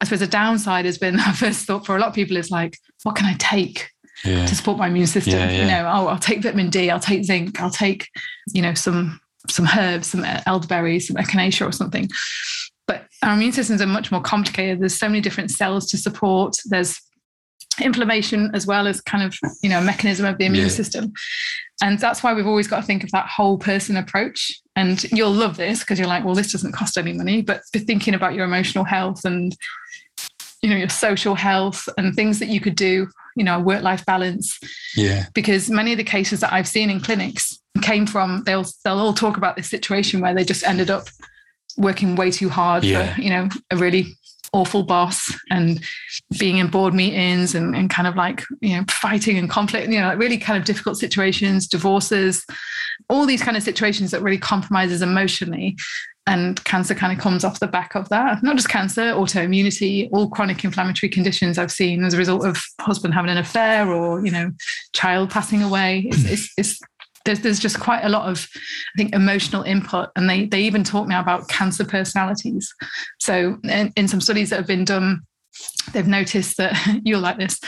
S2: I suppose the downside has been our first thought for a lot of people is like, what can I take? Yeah. to support my immune system. Yeah. You know, oh, I'll take vitamin D, I'll take zinc, I'll take, you know, some some herbs, some elderberries, some echinacea or something. But our immune systems are much more complicated. There's so many different cells to support. There's inflammation as well as kind of you know a mechanism of the immune yeah. system and that's why we've always got to think of that whole person approach and you'll love this because you're like well this doesn't cost any money but thinking about your emotional health and you know your social health and things that you could do you know work life balance.
S1: Yeah.
S2: Because many of the cases that i've seen in clinics came from they'll they'll all talk about this situation where they just ended up working way too hard yeah. for you know a really awful boss and being in board meetings and, and kind of like you know fighting and conflict you know like really kind of difficult situations divorces all these kind of situations that really compromises emotionally and cancer kind of comes off the back of that. Not just cancer autoimmunity all chronic inflammatory conditions i've seen as a result of husband having an affair or you know child passing away. It's, it's, it's there's, there's just quite a lot of i think emotional input and they they even talk now about cancer personalities. So in, in some studies that have been done they've noticed that you'll like this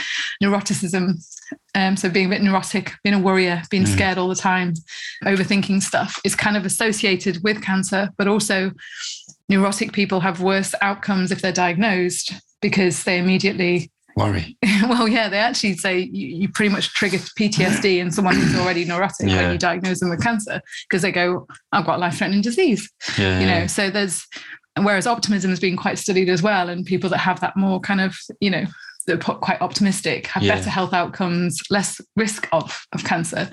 S2: neuroticism um, so being a bit neurotic being a worrier being mm. scared all the time overthinking stuff is kind of associated with cancer but also neurotic people have worse outcomes if they're diagnosed because they immediately
S1: worry.
S2: well, yeah, they actually say you, you, pretty much trigger PTSD in someone who's already neurotic yeah. when you diagnose them with cancer because they go, I've got life threatening disease. Yeah, you know, so there's, whereas optimism has been quite studied as well, and people that have that more kind of, you know, that are quite optimistic, have yeah. better health outcomes, less risk of, of cancer,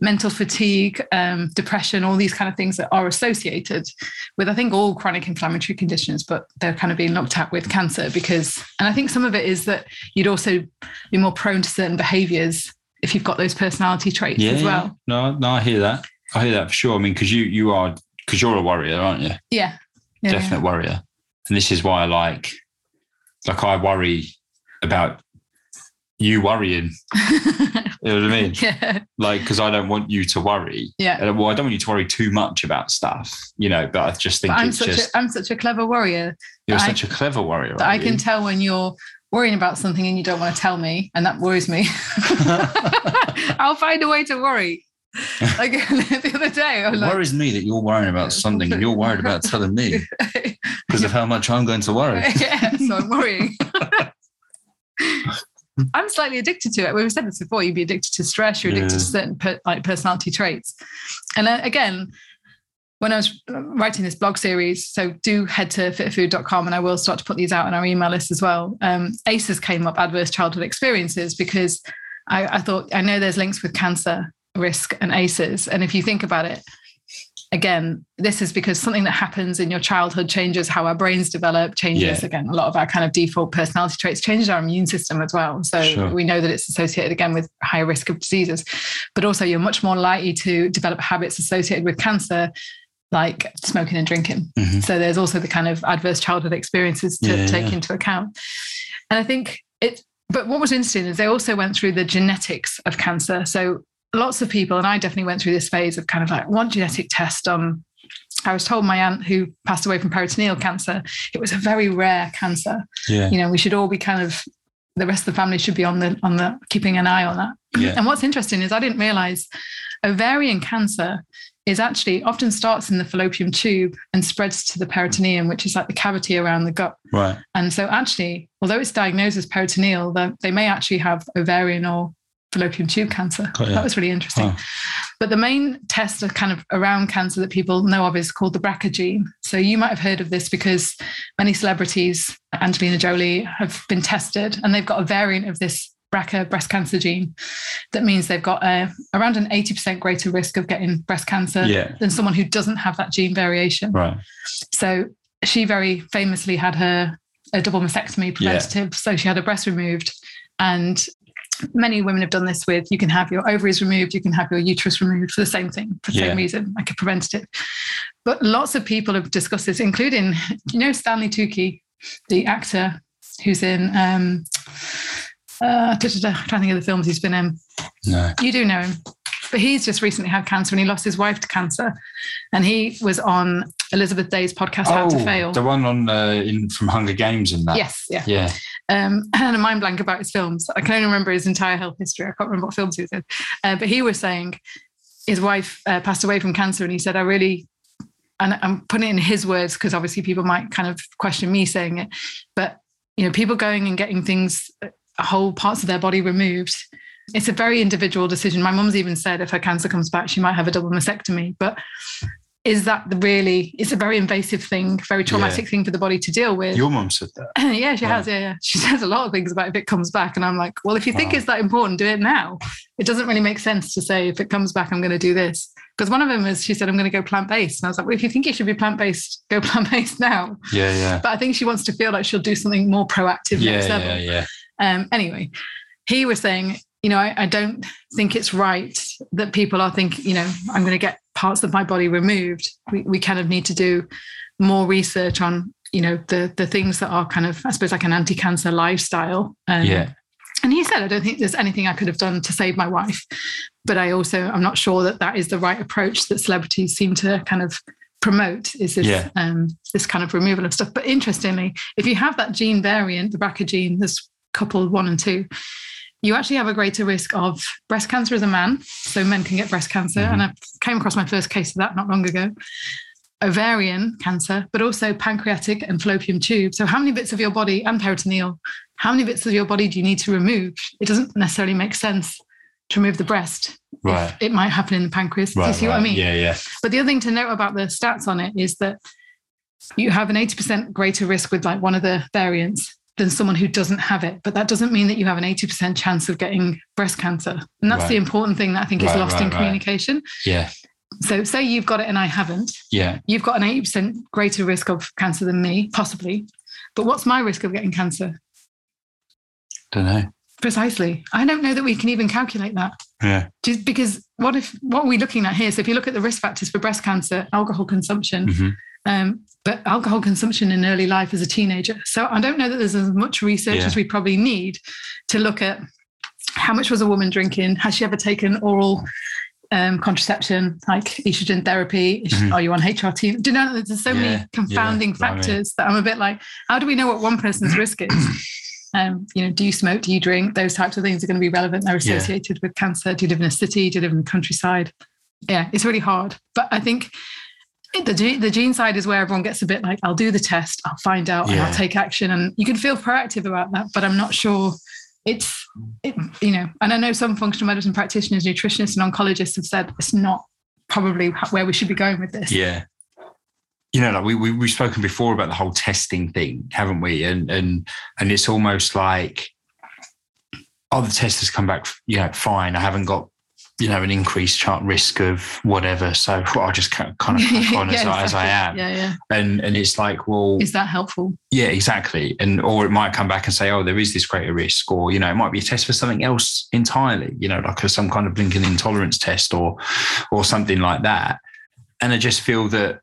S2: mental fatigue, um, depression, all these kind of things that are associated with, I think, all chronic inflammatory conditions, but they're kind of being looked at with cancer because, and I think some of it is that you'd also be more prone to certain behaviors if you've got those personality traits yeah, as well.
S1: No, no, I hear that. I hear that for sure. I mean, because you you are because you're a warrior, aren't you?
S2: Yeah.
S1: yeah Definite yeah. warrior. And this is why I like like I worry about you worrying. you know what I mean?
S2: Yeah.
S1: Like, because I don't want you to worry.
S2: Yeah.
S1: Well, I don't want you to worry too much about stuff, you know. But I just think
S2: I'm
S1: it's
S2: such
S1: just.
S2: A, I'm such a clever warrior.
S1: You're such I, a clever warrior.
S2: I can tell when you're worrying about something and you don't want to tell me, and that worries me. I'll find a way to worry. Like the other day,
S1: it
S2: like,
S1: worries me that you're worrying about something and you're worried about telling me because of how much I'm going to worry.
S2: yeah, so I'm worrying. I'm slightly addicted to it. We've said this before. You'd be addicted to stress. You're addicted yeah. to certain per, like personality traits. And uh, again, when I was writing this blog series, so do head to fitfood.com and I will start to put these out on our email list as well. Um, ACEs came up, adverse childhood experiences, because I, I thought I know there's links with cancer risk and ACEs. And if you think about it, again, this is because something that happens in your childhood changes how our brains develop, changes yeah. again a lot of our kind of default personality traits, changes our immune system as well. So sure. we know that it's associated again with higher risk of diseases, but also you're much more likely to develop habits associated with cancer. Like smoking and drinking. Mm-hmm. So there's also the kind of adverse childhood experiences to yeah, take yeah. into account. And I think it, but what was interesting is they also went through the genetics of cancer. So lots of people, and I definitely went through this phase of kind of like one genetic test on. I was told my aunt who passed away from peritoneal cancer, it was a very rare cancer.
S1: Yeah.
S2: You know, we should all be kind of the rest of the family should be on the on the keeping an eye on that.
S1: Yeah.
S2: And what's interesting is I didn't realize ovarian cancer is actually often starts in the fallopian tube and spreads to the peritoneum, which is like the cavity around the gut.
S1: Right.
S2: And so actually, although it's diagnosed as peritoneal, they may actually have ovarian or fallopian tube cancer. Oh, yeah. That was really interesting. Oh. But the main test of kind of around cancer that people know of is called the BRCA gene. So you might have heard of this because many celebrities, Angelina Jolie, have been tested and they've got a variant of this BRCA breast cancer gene. That means they've got a, around an 80% greater risk of getting breast cancer
S1: yeah.
S2: than someone who doesn't have that gene variation.
S1: Right.
S2: So she very famously had her a double mastectomy preventative. Yeah. So she had her breast removed and many women have done this with you can have your ovaries removed, you can have your uterus removed for the same thing, for the yeah. same reason, like a preventative. But lots of people have discussed this, including, you know, Stanley Tucci, the actor who's in um uh, I'm trying to think of the films he's been in.
S1: No.
S2: You do know him. But he's just recently had cancer and he lost his wife to cancer. And he was on Elizabeth Day's podcast, oh, How to oh, Fail.
S1: The one on uh, in from Hunger Games and that.
S2: Yes, yeah.
S1: Yeah.
S2: Um, and a mind blank about his films. I can only remember his entire health history. I can't remember what films he was in. Uh, but he was saying his wife uh, passed away from cancer, and he said, "I really." And I'm putting it in his words because obviously people might kind of question me saying it, but you know, people going and getting things, uh, whole parts of their body removed it's a very individual decision. My mum's even said if her cancer comes back, she might have a double mastectomy. But is that really it's a very invasive thing very traumatic yeah. thing for the body to deal with
S1: your mum said that
S2: yeah she has yeah yeah she says a lot of things about if it comes back and i'm like well if you think wow. it's that important do it now it doesn't really make sense to say if it comes back i'm going to do this Because one of them is she said, I'm going to go plant based. And I was like, well, if you think you should be plant based, go plant based now.
S1: Yeah, yeah.
S2: But I think she wants to feel like she'll do something more proactive
S1: Yeah,
S2: next
S1: yeah,
S2: level.
S1: yeah.
S2: Um, anyway, he was saying, you know, I, I don't think it's right that people are thinking, you know, I'm going to get parts of my body removed. We, we kind of need to do more research on, you know, the the things that are kind of, I suppose, like an anti-cancer lifestyle. Um,
S1: Yeah.
S2: And he said, I don't think there's anything I could have done to save my wife, but I also I'm not sure that that is the right approach that celebrities seem to kind of promote. Is this
S1: Yeah.
S2: um, this kind of removal of stuff? But interestingly, if you have that gene variant, the BRCA gene, there's couple one and two, you actually have a greater risk of breast cancer as a man. So men can get breast cancer.
S1: Mhm.
S2: And I came across my first case of that not long ago. Ovarian cancer, but also pancreatic and fallopian tube. So, how many bits of your body and peritoneal, how many bits of your body do you need to remove? It doesn't necessarily make sense to remove the breast. if
S1: Right.
S2: It might happen in the pancreas. do you
S1: Right.
S2: see what I mean?
S1: Yeah, yeah.
S2: But the other thing to note about the stats on it is that you have an 80% greater risk with like one of the variants than someone who doesn't have it. But that doesn't mean that you have an 80% chance of getting breast cancer. And that's the important thing that I think is lost
S1: right,
S2: in
S1: right.
S2: communication.
S1: Yeah.
S2: So say you've got it and I haven't,
S1: Yeah.
S2: you've got an 80% greater risk of cancer than me, possibly. But what's my risk of getting cancer?
S1: Don't know.
S2: Precisely. I don't know that we can even calculate that.
S1: Yeah.
S2: Just because what if what are we looking at here? So if you look at the risk factors for breast cancer, alcohol consumption,
S1: Mhm.
S2: um, but alcohol consumption in early life as a teenager. So I don't know that there's as much research
S1: Yeah.
S2: as we probably need to look at how much was a woman drinking? Has she ever taken oral um, contraception, like estrogen therapy?
S1: Mhm.
S2: Are you on HRT? Do you know that there's so
S1: Yeah,
S2: many
S1: yeah,
S2: confounding
S1: blimey.
S2: factors that I'm a bit like, how do we know what one person's risk is? Um, you know, do you smoke? Do you drink? Those types of things are going to be relevant. They're
S1: Yeah.
S2: associated with cancer. Do you live in a city? Do you live in the countryside? Yeah, it's really hard. But I think the gene, the gene side is where everyone gets a bit like, I'll do the test, I'll find out, and I'll take action. And you can feel proactive about that, but I'm not sure it's, it, you know, and I know some functional medicine practitioners, nutritionists, and oncologists have said it's not probably where we should be going with this.
S1: Yeah. You know, like we, we we've spoken before about the whole testing thing, haven't we? And and and it's almost like, oh, the test has come back, you know, fine. I haven't got, you know, an increased chance risk of whatever. So I'll just kind of crack on as, I, as I am.
S2: Yeah, yeah.
S1: And and it's like, well,
S2: Is that helpful?
S1: yeah, exactly. And or it might come back and say, oh, there is this greater risk, or you know, it might be a test for something else entirely, you know, like a, some kind of blinking intolerance test or or something like that. And I just feel that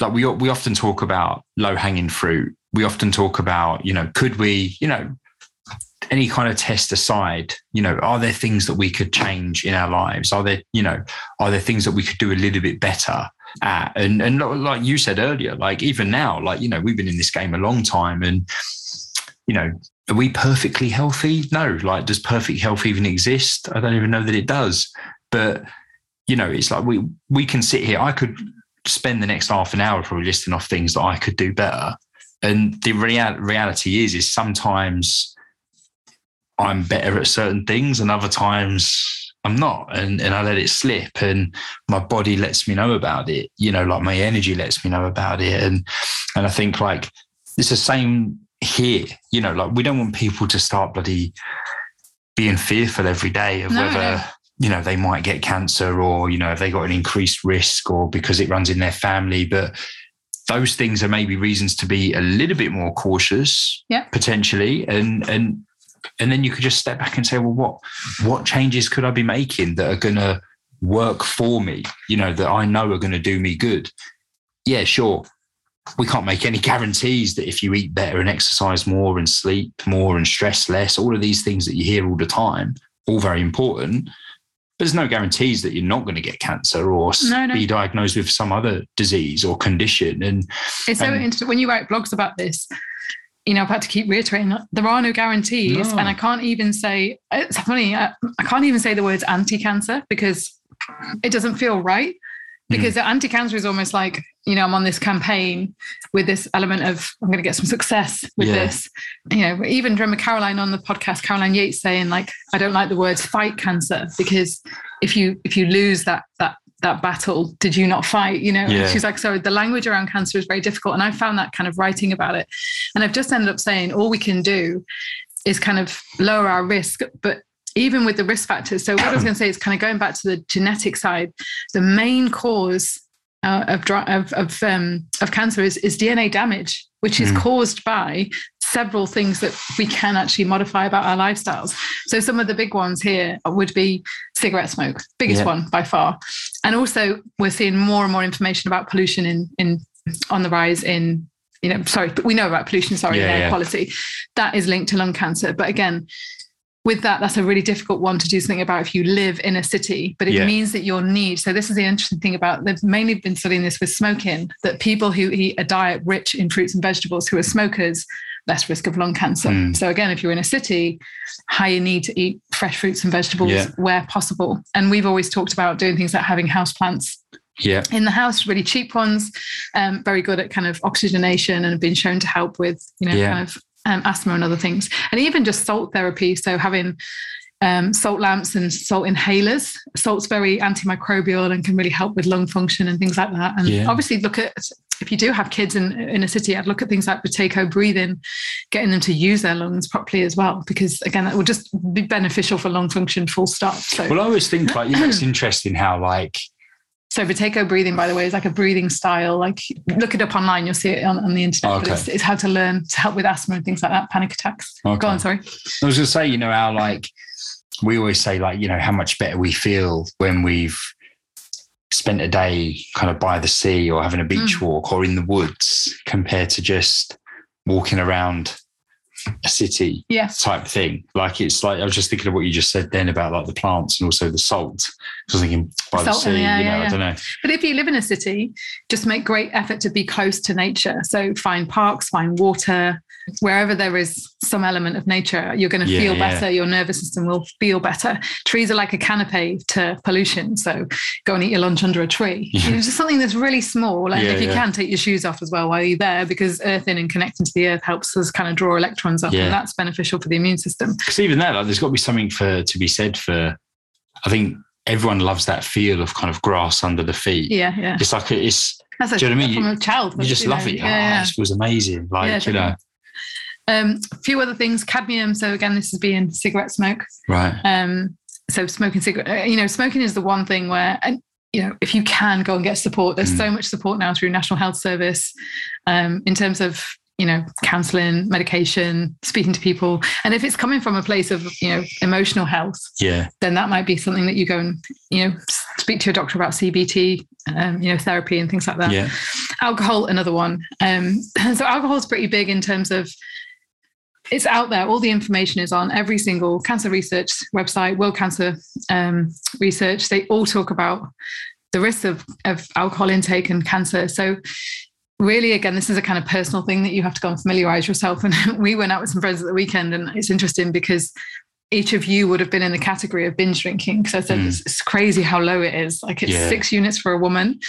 S1: like we we often talk about low hanging fruit. We often talk about, you know, could we, you know, any kind of test aside, you know, are there things that we could change in our lives? Are there, you know, are there things that we could do a little bit better at? And and like you said earlier, like even now, like you know, we've been in this game a long time, and you know, are we perfectly healthy? No. Like, does perfect health even exist? I don't even know that it does. But you know, it's like we we can sit here. I could spend the next half an hour probably listing off things that I could do better. And the real, reality is, is sometimes I'm better at certain things, and other times I'm not, and and I let it slip, and my body lets me know about it. You know, like my energy lets me know about it, and and I think like it's the same here. You know, like we don't want people to start bloody being fearful every day of
S2: No,
S1: whether. You know they might get cancer or you know if they got an increased risk or because it runs in their family, but those things are maybe reasons to be a little bit more cautious
S2: Yeah.
S1: potentially. And and and then you could just step back and say well what what changes could i be making that are going to work for me you know that i know are going to do me good? Yeah sure. We can't make any guarantees that if you eat better and exercise more and sleep more and stress less all of these things that you hear all the time all very important there's no guarantees that you're not going to get cancer or
S2: No, no.
S1: be diagnosed with some other disease or condition and
S2: It's so interesting when you write blogs about this. You know, I've had to keep reiterating that there are no guarantees,
S1: No.
S2: and I can't even say it's funny. I, I can't even say the words anti-cancer because it doesn't feel right. Because anti-cancer is almost like you know I'm on this campaign with this element of I'm going to get some success with
S1: Yeah.
S2: this. You know, even drummer Caroline on the podcast, Caroline Yates saying like I don't like the words fight cancer because if you if you lose that that that battle, did you not fight? You know,
S1: Yeah.
S2: she's like, so the language around cancer is very difficult. And I found that kind of writing about it. And I've just ended up saying all we can do is kind of lower our risk, but even with the risk factors. So what I was going to say is kind of going back to the genetic side. The main cause uh, of of of, um, of cancer is, is DNA damage, which is mm. caused by several things that we can actually modify about our lifestyles. So some of the big ones here would be cigarette smoke, biggest yeah. one by far, and also we're seeing more and more information about pollution in in on the rise in you know sorry but we know about pollution sorry yeah, air yeah. quality that is linked to lung cancer but again with that, that's a really difficult one to do something about if you live in a city, but it yeah. means that your need. So, this is the interesting thing about they've mainly been studying this with smoking that people who eat a diet rich in fruits and vegetables who are smokers, less risk of lung cancer. Mm. So, again, if you're in a city, higher need to eat fresh fruits and vegetables yeah. where possible. And we've always talked about doing things like having house plants
S1: yeah.
S2: in the house, really cheap ones, um, very good at kind of oxygenation and have been shown to help with, you know, yeah. kind of um, asthma and other things, and even just salt therapy. So having um, salt lamps and salt inhalers. Salt's very antimicrobial and can really help with lung function and things like that. And yeah. obviously, look at if you do have kids in in a city, I'd look at things like Buteyko breathing, getting them to use their lungs properly as well, because again, that will just be beneficial for lung function. Full stop. So,
S1: well, I always think like you know, it's interesting how like
S2: so Buteyko breathing, by the way, is like a breathing style. Like look it up online, you'll see it on, on the internet. Okay. But it's, it's, how to learn to help with asthma and things like that, panic attacks. Okay. Go on, sorry.
S1: I was gonna say, you know, how like we always say, like, you know, how much better we feel when we've spent a day kind of by the sea or having a beach mm. walk or in the woods compared to just walking around a city
S2: yeah.
S1: type thing. Like it's like I was just thinking of what you just said then about like the plants and also the salt. I was thinking by the, the sea, yeah, you know, yeah, I don't know.
S2: But if you live in a city, just make great effort to be close to nature. So find parks, find water, wherever there is some element of nature, you're going to yeah, feel better. Yeah. Your nervous system will feel better. Trees are like a canopy to pollution. So go and eat your lunch under a tree. Yeah. It's just something that's really small. And if you can, take your shoes off as well while you're there, because earthing and connecting to the earth helps us kind of draw electrons up, and that's beneficial for the immune system.
S1: Because even there, like, there's got to be something for to be said for. I think everyone loves that feel of kind of grass under the feet.
S2: Yeah, yeah.
S1: It's like it's. That's do you know what I mean?
S2: From a child,
S1: you just you love know, it. Yeah, oh, yeah. It feels amazing. Like you know.
S2: Um, a few other things, cadmium. So again, this is being cigarette smoke.
S1: Right.
S2: Um, so smoking cigarette, uh, you know, smoking is the one thing where, and you know, if you can go and get support, there's mm. so much support now through National Health Service um, in terms of you know counseling medication speaking to people and if it's coming from a place of you know emotional health
S1: yeah
S2: then that might be something that you go and you know speak to your doctor about cbt um, you know therapy and things like that
S1: yeah
S2: alcohol another one um, so alcohol is pretty big in terms of it's out there. All the information is on every single cancer research website, World Cancer um, Research. They all talk about the risks of, of alcohol intake and cancer. So, really, again, this is a kind of personal thing that you have to go and familiarize yourself. And we went out with some friends at the weekend, and it's interesting because each of you would have been in the category of binge drinking because I said mm. it's, it's, crazy how low it is. Like it's yeah. six units for a woman,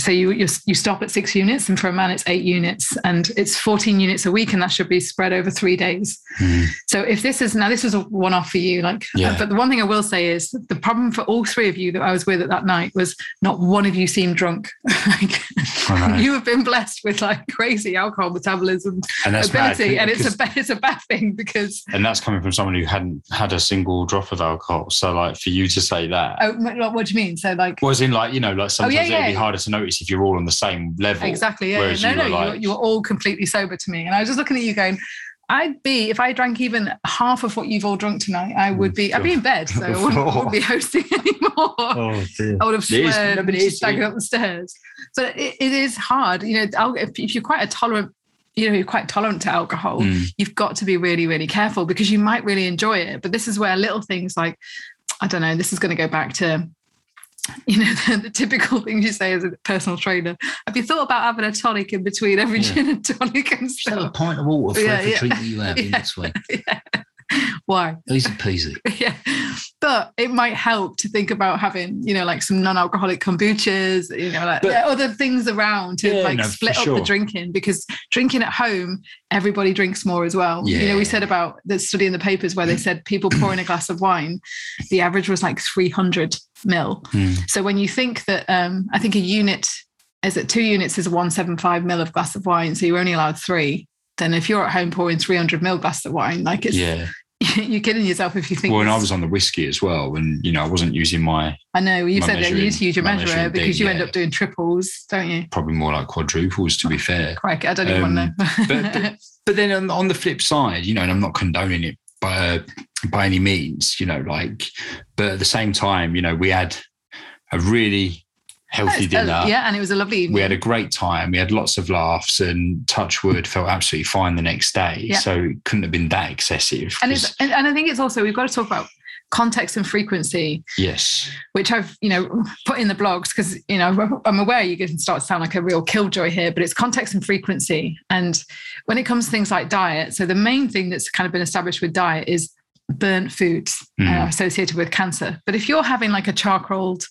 S2: so you you stop at six units, and for a man it's eight units, and it's fourteen units a week, and that should be spread over three days. Mm. So if this is now this is a one off for you, like, yeah. but the one thing I will say is the problem for all three of you that I was with at that night was not one of you seemed drunk. like, right. You have been blessed with like crazy alcohol metabolism
S1: and ability,
S2: and it's a it's a bad thing because
S1: and that's coming from someone who hadn't had a single drop of alcohol. So like for you to say that,
S2: oh, what do you mean? So like,
S1: was in like you know like sometimes oh, yeah, yeah. it'd be harder to notice if you're all on the same level.
S2: Exactly. Yeah. No, no, like, you're all completely sober to me. And I was just looking at you going, I'd be if I drank even half of what you've all drunk tonight. I would be. I'd be in bed, so I wouldn't, wouldn't be hosting anymore. Oh, dear. I would have sweared and staggered up the stairs. But it, it is hard, you know. If, if you're quite a tolerant you know you're quite tolerant to alcohol mm. you've got to be really really careful because you might really enjoy it but this is where little things like i don't know this is going to go back to you know, the, the, typical things you say as a personal trainer. Have you thought about having a tonic in between every yeah. gin and tonic and stuff?
S3: Just a pint of water for yeah, every yeah. you have in between. Yeah.
S2: Why?
S3: Easy peasy.
S2: yeah. But it might help to think about having, you know, like some non-alcoholic kombuchas, you know, like but, other things around to yeah, like no, split up sure. the drinking because drinking at home, everybody drinks more as well. Yeah. You know, we said about the study in the papers where they said people pouring a glass of wine, the average was like 300 mil. Mm. So when you think that, um, I think a unit is it two units is 175 mil of glass of wine. So you're only allowed three then if you're at home pouring 300 ml glass of wine, like it's
S1: yeah.
S2: you're kidding yourself if you think.
S1: Well, and I was on the whiskey as well, and you know I wasn't using my
S2: I know you said that you need to use your measurer because
S1: thing,
S2: you end up doing triples, don't you?
S1: probably more like quadruples to be fair.
S2: Crikey, I don't even
S1: Um,
S2: want to know.
S1: but- but- But then on, on the flip side, you know, and I'm not condoning it by by any means, you know, like, but at the same time, you know, we had a really healthy
S2: uh,
S1: dinner.
S2: yeah, and it was a lovely evening.
S1: We had a great time. We had lots of laughs, and Touchwood felt absolutely fine the next day.
S2: Yeah.
S1: So it couldn't have been that excessive.
S2: and it's and, I think it's also we've got to talk about context and frequency,
S1: yes,
S2: which I've you know put in the blogs because you know I'm aware you can start to sound like a real killjoy here, but it's context and frequency. And when it comes to things like diet, so the main thing that's kind of been established with diet is burnt foods uh,
S1: Mm.
S2: associated with cancer. But if you're having like a char-grilled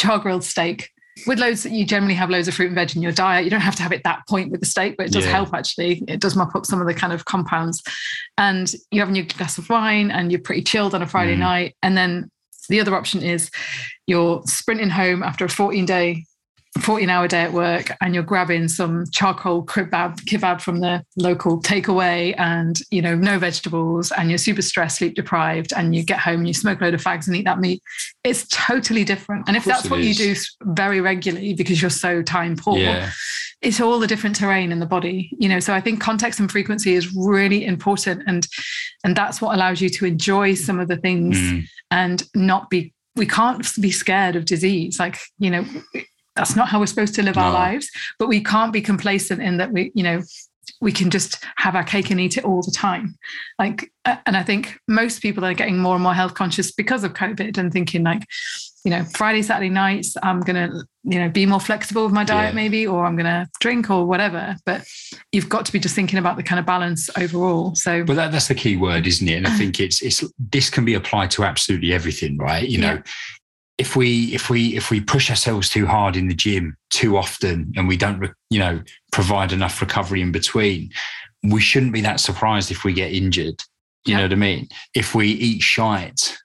S2: char grilled steak with loads that you generally have loads of fruit and veg in your diet you don't have to have it that point with the steak but it does
S1: Yeah.
S2: help actually it does mop up some of the kind of compounds and you're having your glass of wine and you're pretty chilled on a friday
S1: Mm.
S2: night and then the other option is you're sprinting home after a 14 day 14 hour day at work and you're grabbing some charcoal kebab kebab from the local takeaway and you know no vegetables and you're super stressed sleep deprived and you get home and you smoke a load of fags and eat that meat. It's totally different. And if that's what you do very regularly because you're so time poor
S1: yeah,
S2: it's all the different terrain in the body you know. So i think context and frequency is really important and and that's what allows you to enjoy some of the things
S1: Mm.
S2: and not be we can't be scared of disease. Like you know that's not how we're supposed to live our lives but we can't be complacent in that we you know we can just have our cake and eat it all the time like uh, and i think most people are getting more and more health conscious because of covid and thinking like you know friday saturday nights i'm gonna you know be more flexible with my diet
S1: Yeah.
S2: maybe or i'm gonna drink or whatever but you've got to be just thinking about the kind of balance overall so
S1: But that, that's the key word, isn't it? And I think it's it's this can be applied to absolutely everything, right? You know,
S2: Yeah.
S1: If we if we if we push ourselves too hard in the gym too often and we don't you know provide enough recovery in between, we shouldn't be that surprised if we get injured. You
S2: Yeah.
S1: know what I mean? If we eat shite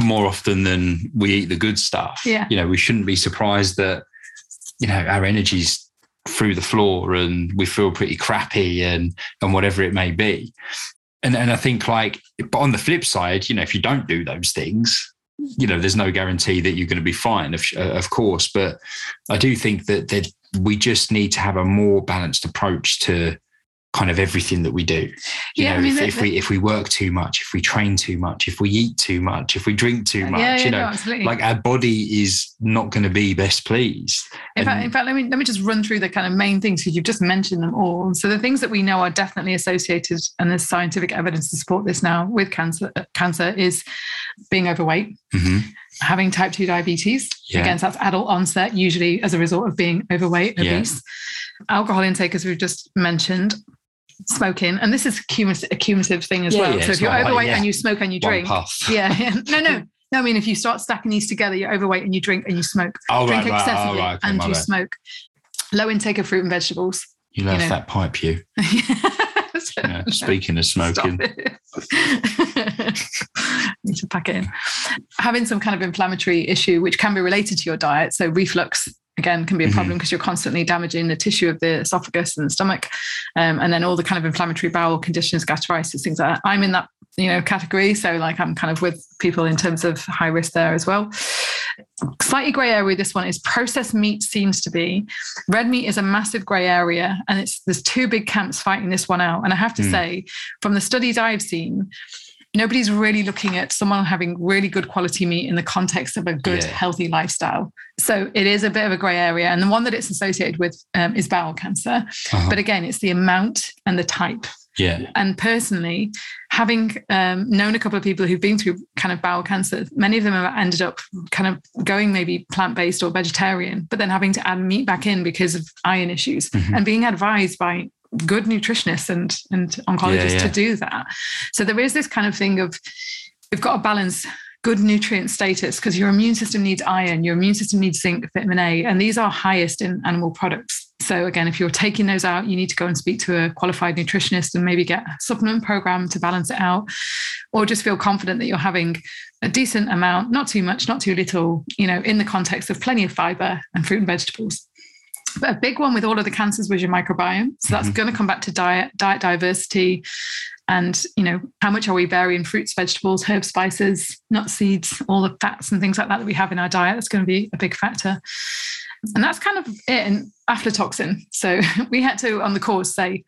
S1: more often than we eat the good stuff,
S2: Yeah.
S1: you know, we shouldn't be surprised that you know our energy's through the floor and we feel pretty crappy and and whatever it may be and and i think like but on the flip side you know if you don't do those things you know there's no guarantee that you're going to be fine of, of course but i do think that that we just need to have a more balanced approach to kind of everything that we do you
S2: Yeah, I
S1: know
S2: mean,
S1: if, if we if we work too much if we train too much if we eat too much if we drink too much
S2: yeah, yeah
S1: you
S2: no,
S1: know
S2: absolutely
S1: like our body is not going to be best pleased
S2: In fact, in fact, let me let me just run through the kind of main things because you've just mentioned them all. So the things that we know are definitely associated, and there's scientific evidence to support this now with cancer. Cancer is being overweight,
S1: Mhm.
S2: Having type two diabetes.
S1: Yeah.
S2: Again, so that's adult onset, usually as a result of being overweight,
S1: Yeah.
S2: obese. Alcohol intake, as we've just mentioned. Smoking, and this is a cumulative, a cumulative thing as
S1: Yeah,
S2: well.
S1: yeah,
S2: so if you're
S1: like-
S2: overweight
S1: yeah.
S2: and you smoke and you
S1: One
S2: drink, yeah, yeah, no, no, no. I mean, if you start stacking these together, you're overweight and you drink and you smoke
S1: Oh,
S2: drink
S1: right, right.
S2: excessively
S1: Oh, right. Okay,
S2: and you
S1: bad.
S2: smoke. Low intake of fruit and vegetables.
S1: You love
S2: know.
S1: that pipe, you. Yeah, speaking of smoking.
S2: Need to pack it in. Having some kind of inflammatory issue, which can be related to your diet. So reflux again can be a
S1: Mhm.
S2: problem because you're constantly damaging the tissue of the esophagus and the stomach, um, and then all the kind of inflammatory bowel conditions, gastritis, things like that. I'm in that you know category, so like I'm kind of with people in terms of high risk there as well. Slightly grey area. This one is processed meat seems to be red meat is a massive grey area, and it's there's two big camps fighting this one out. And I have to
S1: Mm.
S2: say, from the studies I've seen, nobody's really looking at someone having really good quality meat in the context of a good,
S1: Yeah.
S2: healthy lifestyle. So it is a bit of a grey area, and the one that it's associated with um, is bowel cancer.
S1: Uh-huh.
S2: But again, it's the amount and the type.
S1: Yeah,
S2: And personally, having um, known a couple of people who've been through kind of bowel cancer, many of them have ended up kind of going maybe plant based or vegetarian, but then having to add meat back in because of iron issues
S1: Mhm.
S2: and being advised by good nutritionists and, and oncologists
S1: Yeah,
S2: to do that. So there is this kind of thing of we've got to balance good nutrient status because your immune system needs iron, your immune system needs zinc, vitamin A, and these are highest in animal products. So again, if you're taking those out, you need to go and speak to a qualified nutritionist and maybe get a supplement program to balance it out, or just feel confident that you're having a decent amount, not too much, not too little, you know, in the context of plenty of fiber and fruit and vegetables. But a big one with all of the cancers was your microbiome. So that's
S1: Mhm.
S2: going to come back to diet, diet diversity, and you know how much are we varying fruits vegetables herbs spices nut seeds all the fats and things like that that we have in our diet that's going to be a big factor and that's kind of it in aflatoxin. So we had to, on the course, say,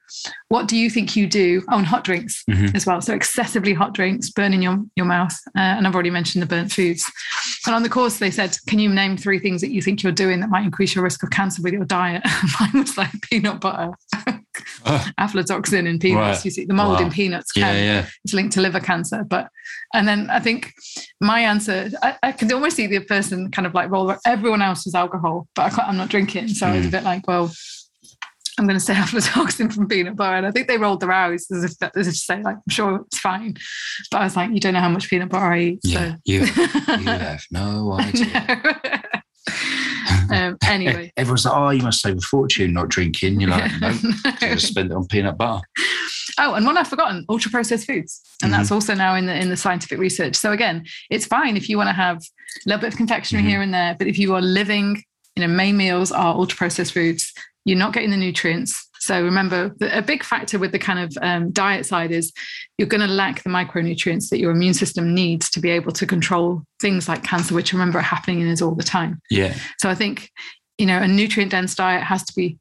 S2: what do you think you do? Oh, hot drinks mm-hmm. as well. So excessively hot drinks, burning your, your mouth. Uh, and I've already mentioned the burnt foods. And on the course, they said, can you name three things that you think you're doing that might increase your risk of cancer with your diet? Mine was like peanut butter. aflatoxin in peanuts. Right. You see the mold wow. in peanuts. Can, yeah, yeah. It's linked to liver cancer. But and then I think my answer, I, I can almost see the person kind of like roll. Everyone else was alcohol, but I am not drinking, so mm. I was a bit like, well. I'm going to say aflatoxin from peanut butter. And I think they rolled their eyes as if, as if to say, like, I'm sure it's fine. But I was like, you don't know how much peanut butter I eat.
S3: Yeah,
S2: so.
S3: you, you have no idea. no.
S2: Um, anyway,
S3: everyone's like, "Oh, you must save a fortune not drinking." You're like, "No, no. just spend it on peanut butter."
S2: Oh, and one I've forgotten: ultra processed foods, and mm-hmm. that's also now in the in the scientific research. So again, it's fine if you want to have a little bit of confectionery mm-hmm. here and there, but if you are living, you know, main meals are ultra processed foods. You're not getting the nutrients. So remember, a big factor with the kind of um, diet side is you're going to lack the micronutrients that your immune system needs to be able to control things like cancer, which remember are happening in us all the time.
S3: Yeah.
S2: So I think, you know, a nutrient dense diet has to be,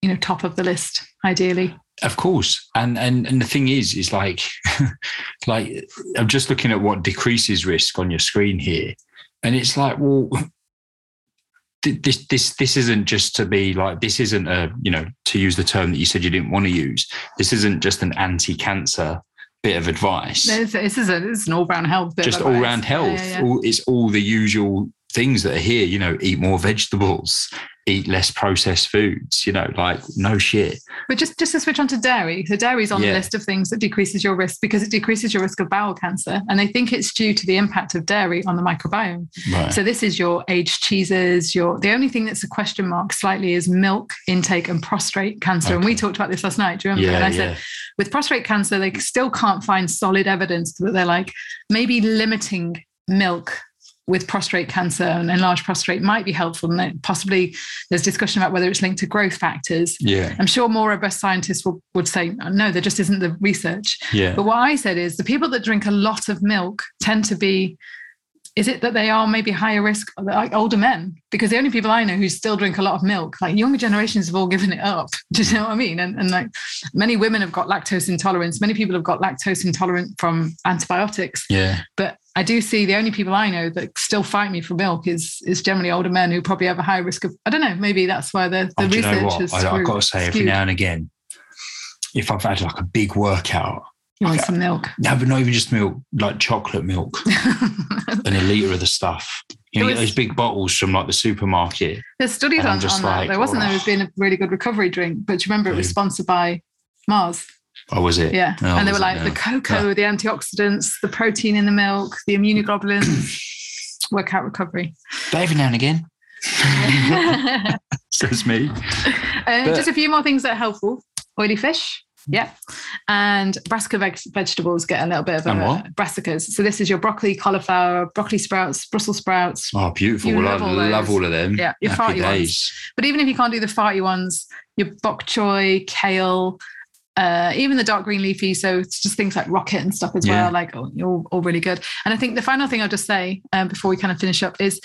S2: you know, top of the list ideally.
S1: Of course, and and and the thing is, is like, like I'm just looking at what decreases risk on your screen here, and it's like, well, this this this isn't just to be like this isn't a you know to use the term that you said you didn't want to use. This isn't just an anti-cancer bit of advice.
S2: This, this is a is an all-round health. Bit.
S1: Just all-round health. Yeah, yeah. All, it's all the usual things that are here. You know, eat more vegetables, eat less processed foods, you know, like no shit.
S2: But just just to switch on to dairy. So dairy is on yeah. the list of things that decreases your risk because it decreases your risk of bowel cancer. And they think it's due to the impact of dairy on the microbiome. Right. So this is your aged cheeses, your the only thing that's a question mark slightly is milk intake and prostate cancer. Okay. And we talked about this last night. Do you remember? Yeah, and I yeah. said with prostate cancer, they still can't find solid evidence that they're like maybe limiting milk with prostate cancer and enlarged prostate might be helpful. And possibly there's discussion about whether it's linked to growth factors.
S1: Yeah.
S2: I'm sure more robust scientists will, would say, no, there just isn't the research.
S1: Yeah.
S2: But what I said is the people that drink a lot of milk tend to be is it that they are maybe higher risk like older men? Because the only people i know who still drink a lot of milk like younger generations have all given it up. Do you know what i mean? And, and like many women have got lactose intolerance. Many people have got lactose intolerant from antibiotics.
S1: Yeah.
S2: But i do see the only people i know that still fight me for milk is is generally older men who probably have a high risk of i don't know maybe that's why the, the oh, research is
S1: I, i've got to say every now and again if i've had like a big workout
S2: you want some milk?
S1: No, but not even just milk, like chocolate milk and a litre of the stuff. You know, was, those big bottles from like the supermarket.
S2: There's studies on, on like, that. There wasn't oh. there was being a really good recovery drink, but do you remember it was sponsored by Mars?
S1: Oh, was it?
S2: Yeah. Oh, and they were like no. the cocoa, yeah. the antioxidants, the protein in the milk, the immunoglobulins, workout recovery.
S1: But every now and again. Says me.
S2: Um, but, just a few more things that are helpful. Oily fish, yeah. And brassica veg- vegetables get a little bit of a, brassicas. So this is your broccoli, cauliflower, broccoli sprouts, Brussels sprouts.
S1: Oh, beautiful. Well, love I love all of them.
S2: Yeah, your Happy farty days. ones. But even if you can't do the farty ones, your bok choy, kale, uh, even the dark green leafy. So it's just things like rocket and stuff as yeah. well. Like, oh, you're all, all, really good. And I think the final thing I'll just say um, before we kind of finish up is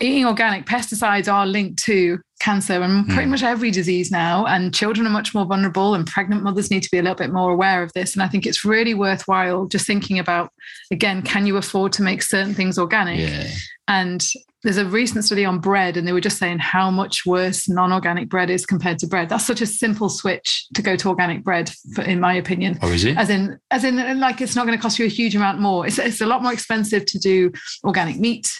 S2: eating organic pesticides are linked to cancer and pretty mm. much every disease now and children are much more vulnerable and pregnant mothers need to be a little bit more aware of this and i think it's really worthwhile just thinking about again can you afford to make certain things organic
S1: yeah.
S2: and there's a recent study on bread and they were just saying how much worse non-organic bread is compared to bread. That's such a simple switch to go to organic bread in my opinion.
S1: Oh is it?
S2: As in as in like it's not going to cost you a huge amount more. It's, it's a lot more expensive to do organic meat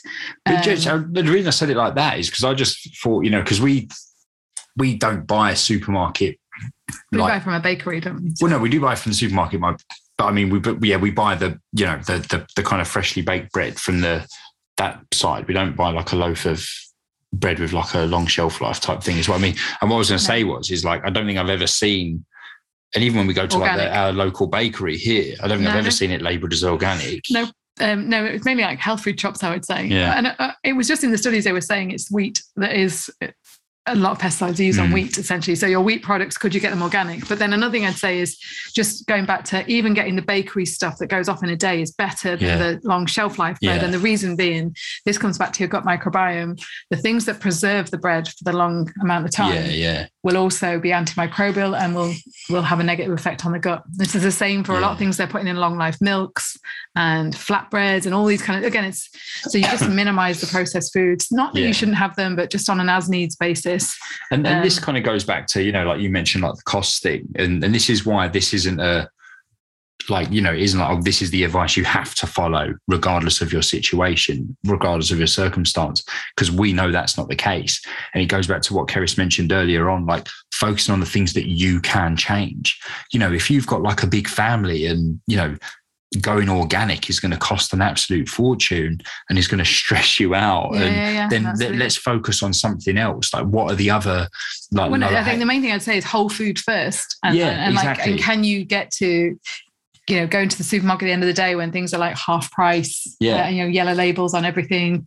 S1: um, just, the reason i said it like that is because i just thought you know because we we don't buy a supermarket
S2: we like, buy from a bakery don't we?
S1: Well no we do buy from the supermarket but i mean we but yeah we buy the you know the, the the kind of freshly baked bread from the that side. We don't buy like a loaf of bread with like a long shelf life type thing is what I mean. And what I was going to say was, is like, I don't think I've ever seen, and even when we go to organic. like the, our local bakery here, I don't think no. I've ever seen it labeled as organic.
S2: No. Um, no, it's mainly like health food shops, I would say.
S1: Yeah.
S2: And uh, it was just in the studies they were saying it's wheat that is a lot of pesticides are used on
S1: Mm.
S2: wheat essentially. So your wheat products, could you get them organic? But then another thing I'd say is just going back to even getting the bakery stuff that goes off in a day is better than
S1: Yeah.
S2: the long shelf life bread.
S1: Yeah.
S2: And the reason being, this comes back to your gut microbiome. The things that preserve the bread for the long amount of time
S1: Yeah, yeah.
S2: will also be antimicrobial and will will have a negative effect on the gut. This is the same for a lot of things they're putting in long life milks and flatbreads and all these kind of again it's so you just minimize the processed foods. Not that
S1: Yeah.
S2: you shouldn't have them, but just on an as needs basis.
S1: And, and this
S2: Um,
S1: kind of goes back to, you know, like you mentioned, like the cost thing. And, and this is why this isn't a, like, you know, it isn't like, oh, this is the advice you have to follow, regardless of your situation, regardless of your circumstance, because we know that's not the case. And it goes back to what Keris mentioned earlier on, like focusing on the things that you can change. You know, if you've got like a big family and, you know, going organic is going to cost an absolute fortune and is going to stress you out.
S2: Yeah,
S1: and
S2: yeah, yeah,
S1: then
S2: absolutely.
S1: let's focus on something else. Like, what are the other, like,
S2: Well, no, I think the main thing I'd say is whole food first. And,
S1: Yeah,
S2: and, and like,
S1: exactly.
S2: and can you get to, you know, going to the supermarket at the end of the day when things are like half price,
S1: Yeah.
S2: uh, you know, yellow labels on everything?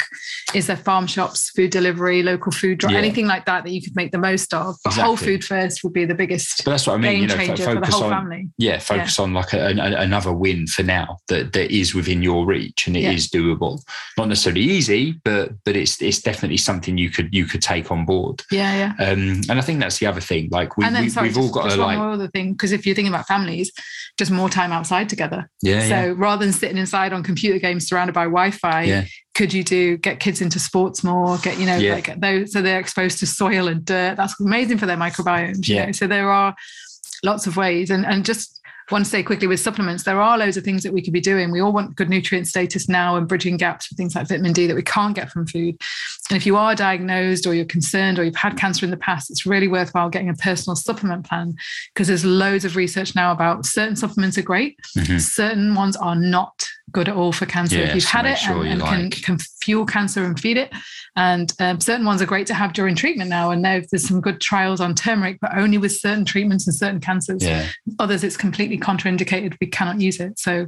S2: Is there farm shops, food delivery, local food,
S1: Yeah.
S2: anything like that that you could make the most of? But whole food first would be the biggest
S1: But that's what I mean. You know, fo-
S2: changer for the
S1: focus
S2: whole
S1: on
S2: family.
S1: yeah, focus on like a, an- another win for now that that is within your reach and it is
S2: Yeah.
S1: doable. Not necessarily easy, but but it's it's definitely something you could you could take on board.
S2: Yeah, yeah.
S1: Um, and I think that's the other thing. Like we,
S2: then,
S1: we, we've all got to
S2: one more other thing, because if you're thinking about families, just more time outside together.
S1: yeah
S2: so
S1: yeah
S2: rather than sitting inside on computer games surrounded by Wi-Fi,
S1: Yeah.
S2: could you do get kids into sports more? Get you know
S1: Yeah.
S2: like those so they're exposed to soil and dirt. That's amazing for their microbiomes. You
S1: Yeah.
S2: know? So there are lots of ways, and and just want to say quickly with supplements, there are loads of things that we could be doing. We all want good nutrient status now and bridging gaps with things like vitamin D that we can't get from food. And if you are diagnosed or you're concerned or you've had cancer in the past, it's really worthwhile getting a personal supplement plan because there's loads of research now about certain supplements are great,
S1: Mhm.
S2: certain ones are not good at all for cancer.
S1: Yeah,
S2: if you've had it
S1: sure
S2: and, and can,
S1: like-
S2: can fuel cancer and feed it. And um, certain ones are great to have during treatment now. And there's some good trials on turmeric, but only with certain treatments and certain cancers
S1: yeah
S2: others it's completely contraindicated we cannot use it so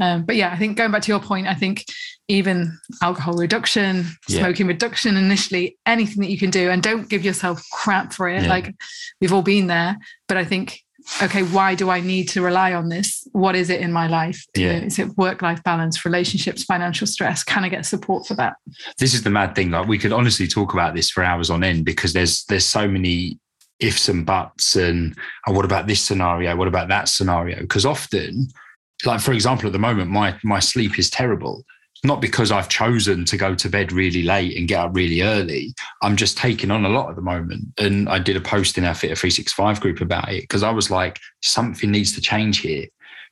S2: um, but yeah i think going back to your point i think even alcohol reduction
S1: Yeah.
S2: smoking reduction initially anything that you can do and don't give yourself crap for it
S1: Yeah.
S2: like we've all been there but i think okay why do i need to rely on this what is it in my life
S1: Yeah.
S2: is it work life balance relationships financial stress can i get support for that
S1: this is the mad thing. Like we could honestly talk about this for hours on end because there's there's so many ifs and buts and oh, what about this scenario? What about that scenario? Because often, like for example, at the moment, my my sleep is terrible. Not because I've chosen to go to bed really late and get up really early. I'm just taking on a lot at the moment. And I did a post in our Fitter 365 group about it because I was like, something needs to change here.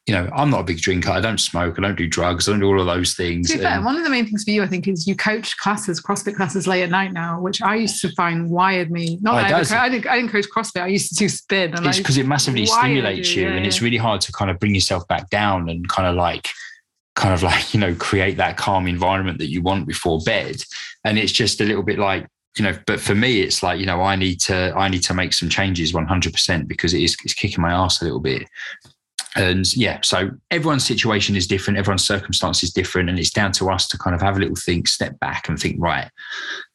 S1: You know, I'm not a big drinker. I don't smoke. I don't do drugs. I don't do all of those things.
S2: To be fair, one of the main things for you, I think, is you coach classes, CrossFit classes late at night now, which I used to find wired me. Not
S1: Oh,
S2: that I,
S1: does.
S2: ever, I, didn't, I didn't coach CrossFit. I used to do spin. And
S1: it's because it massively stimulates
S2: you,
S1: you,
S2: yeah,
S1: and it's really hard to kind of bring yourself back down and kind of like kind of like you know create that calm environment that you want before bed and it's just a little bit like you know but for me it's like you know i need to i need to make some changes 100% because it is it's kicking my ass a little bit and yeah so everyone's situation is different everyone's circumstance is different and it's down to us to kind of have a little think step back and think right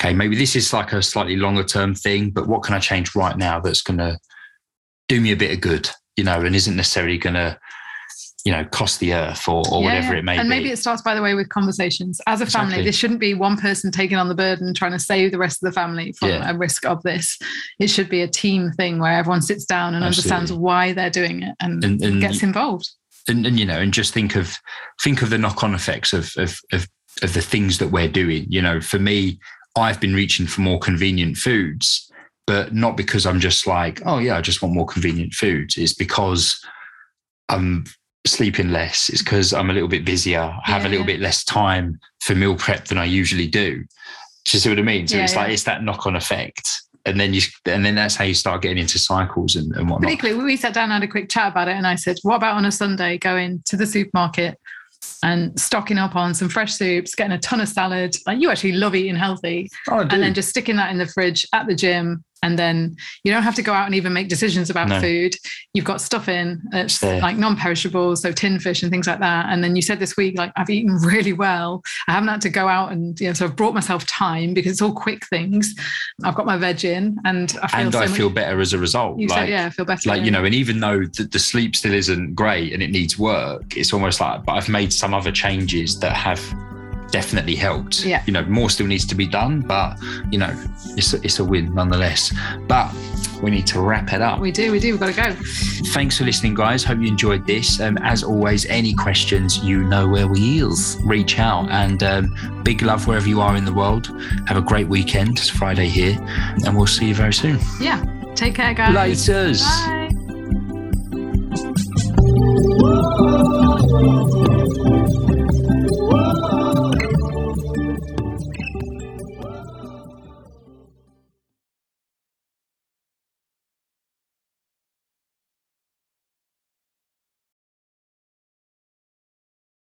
S1: okay maybe this is like a slightly longer term thing but what can i change right now that's going to do me a bit of good you know and isn't necessarily going to you know cost the earth or, or
S2: Yeah,
S1: whatever
S2: yeah.
S1: it may
S2: and
S1: be And
S2: maybe it starts, by the way, with conversations. As a family, this shouldn't be one person taking on the burden, trying to save the rest of the family from
S1: Yeah.
S2: a risk of this. It should be a team thing where everyone sits down and understands why they're doing it and,
S1: And- and-
S2: gets involved.
S1: and, and you know and just think of think of the knock-on effects of, of of of the things that we're doing you know for me i've been reaching for more convenient foods but not because i'm just like oh yeah i just want more convenient foods it's because i'm sleeping less it's because i'm a little bit busier i have a little bit less time for meal prep than i usually do. Do you see what i mean? So
S2: Yeah,
S1: it's like it's that knock-on effect and then you and then that's how you start getting into cycles and, and whatnot.
S2: Particularly, we sat down and had a quick chat about it, and I said, "What about on a Sunday going to the supermarket and stocking up on some fresh soups, getting a ton of salad? Like you actually love eating healthy,
S1: Oh,
S2: and then just sticking that in the fridge at the gym, And then you don't have to go out and even make decisions about
S1: No.
S2: food. You've got stuff in it's
S1: there.
S2: like non-perishables, so tin fish and things like that. And then you said this week, like I've eaten really well. I haven't had to go out and you know, so I've brought myself time because it's all quick things. I've got my veg in, and I feel
S1: and
S2: so
S1: I
S2: much-
S1: feel better as a result.
S2: You
S1: like,
S2: said, yeah, I feel better.
S1: like
S2: yeah.
S1: you know and even though the, the sleep still isn't great and it needs work it's almost like but i've made some other changes that have definitely helped.
S2: Yeah.
S1: You know, more still needs to be done, but you know, it's a, it's a win nonetheless. But we need to wrap it up.
S2: We do, we do. We've got to go.
S1: Thanks for listening, guys. Hope you enjoyed this. Um, as always, any questions, you know where we is. Reach out and um, big love wherever you are in the world. Have a great weekend. It's Friday here, and we'll see you very soon.
S2: Yeah. Take care, guys.
S1: Laters.
S2: Bye.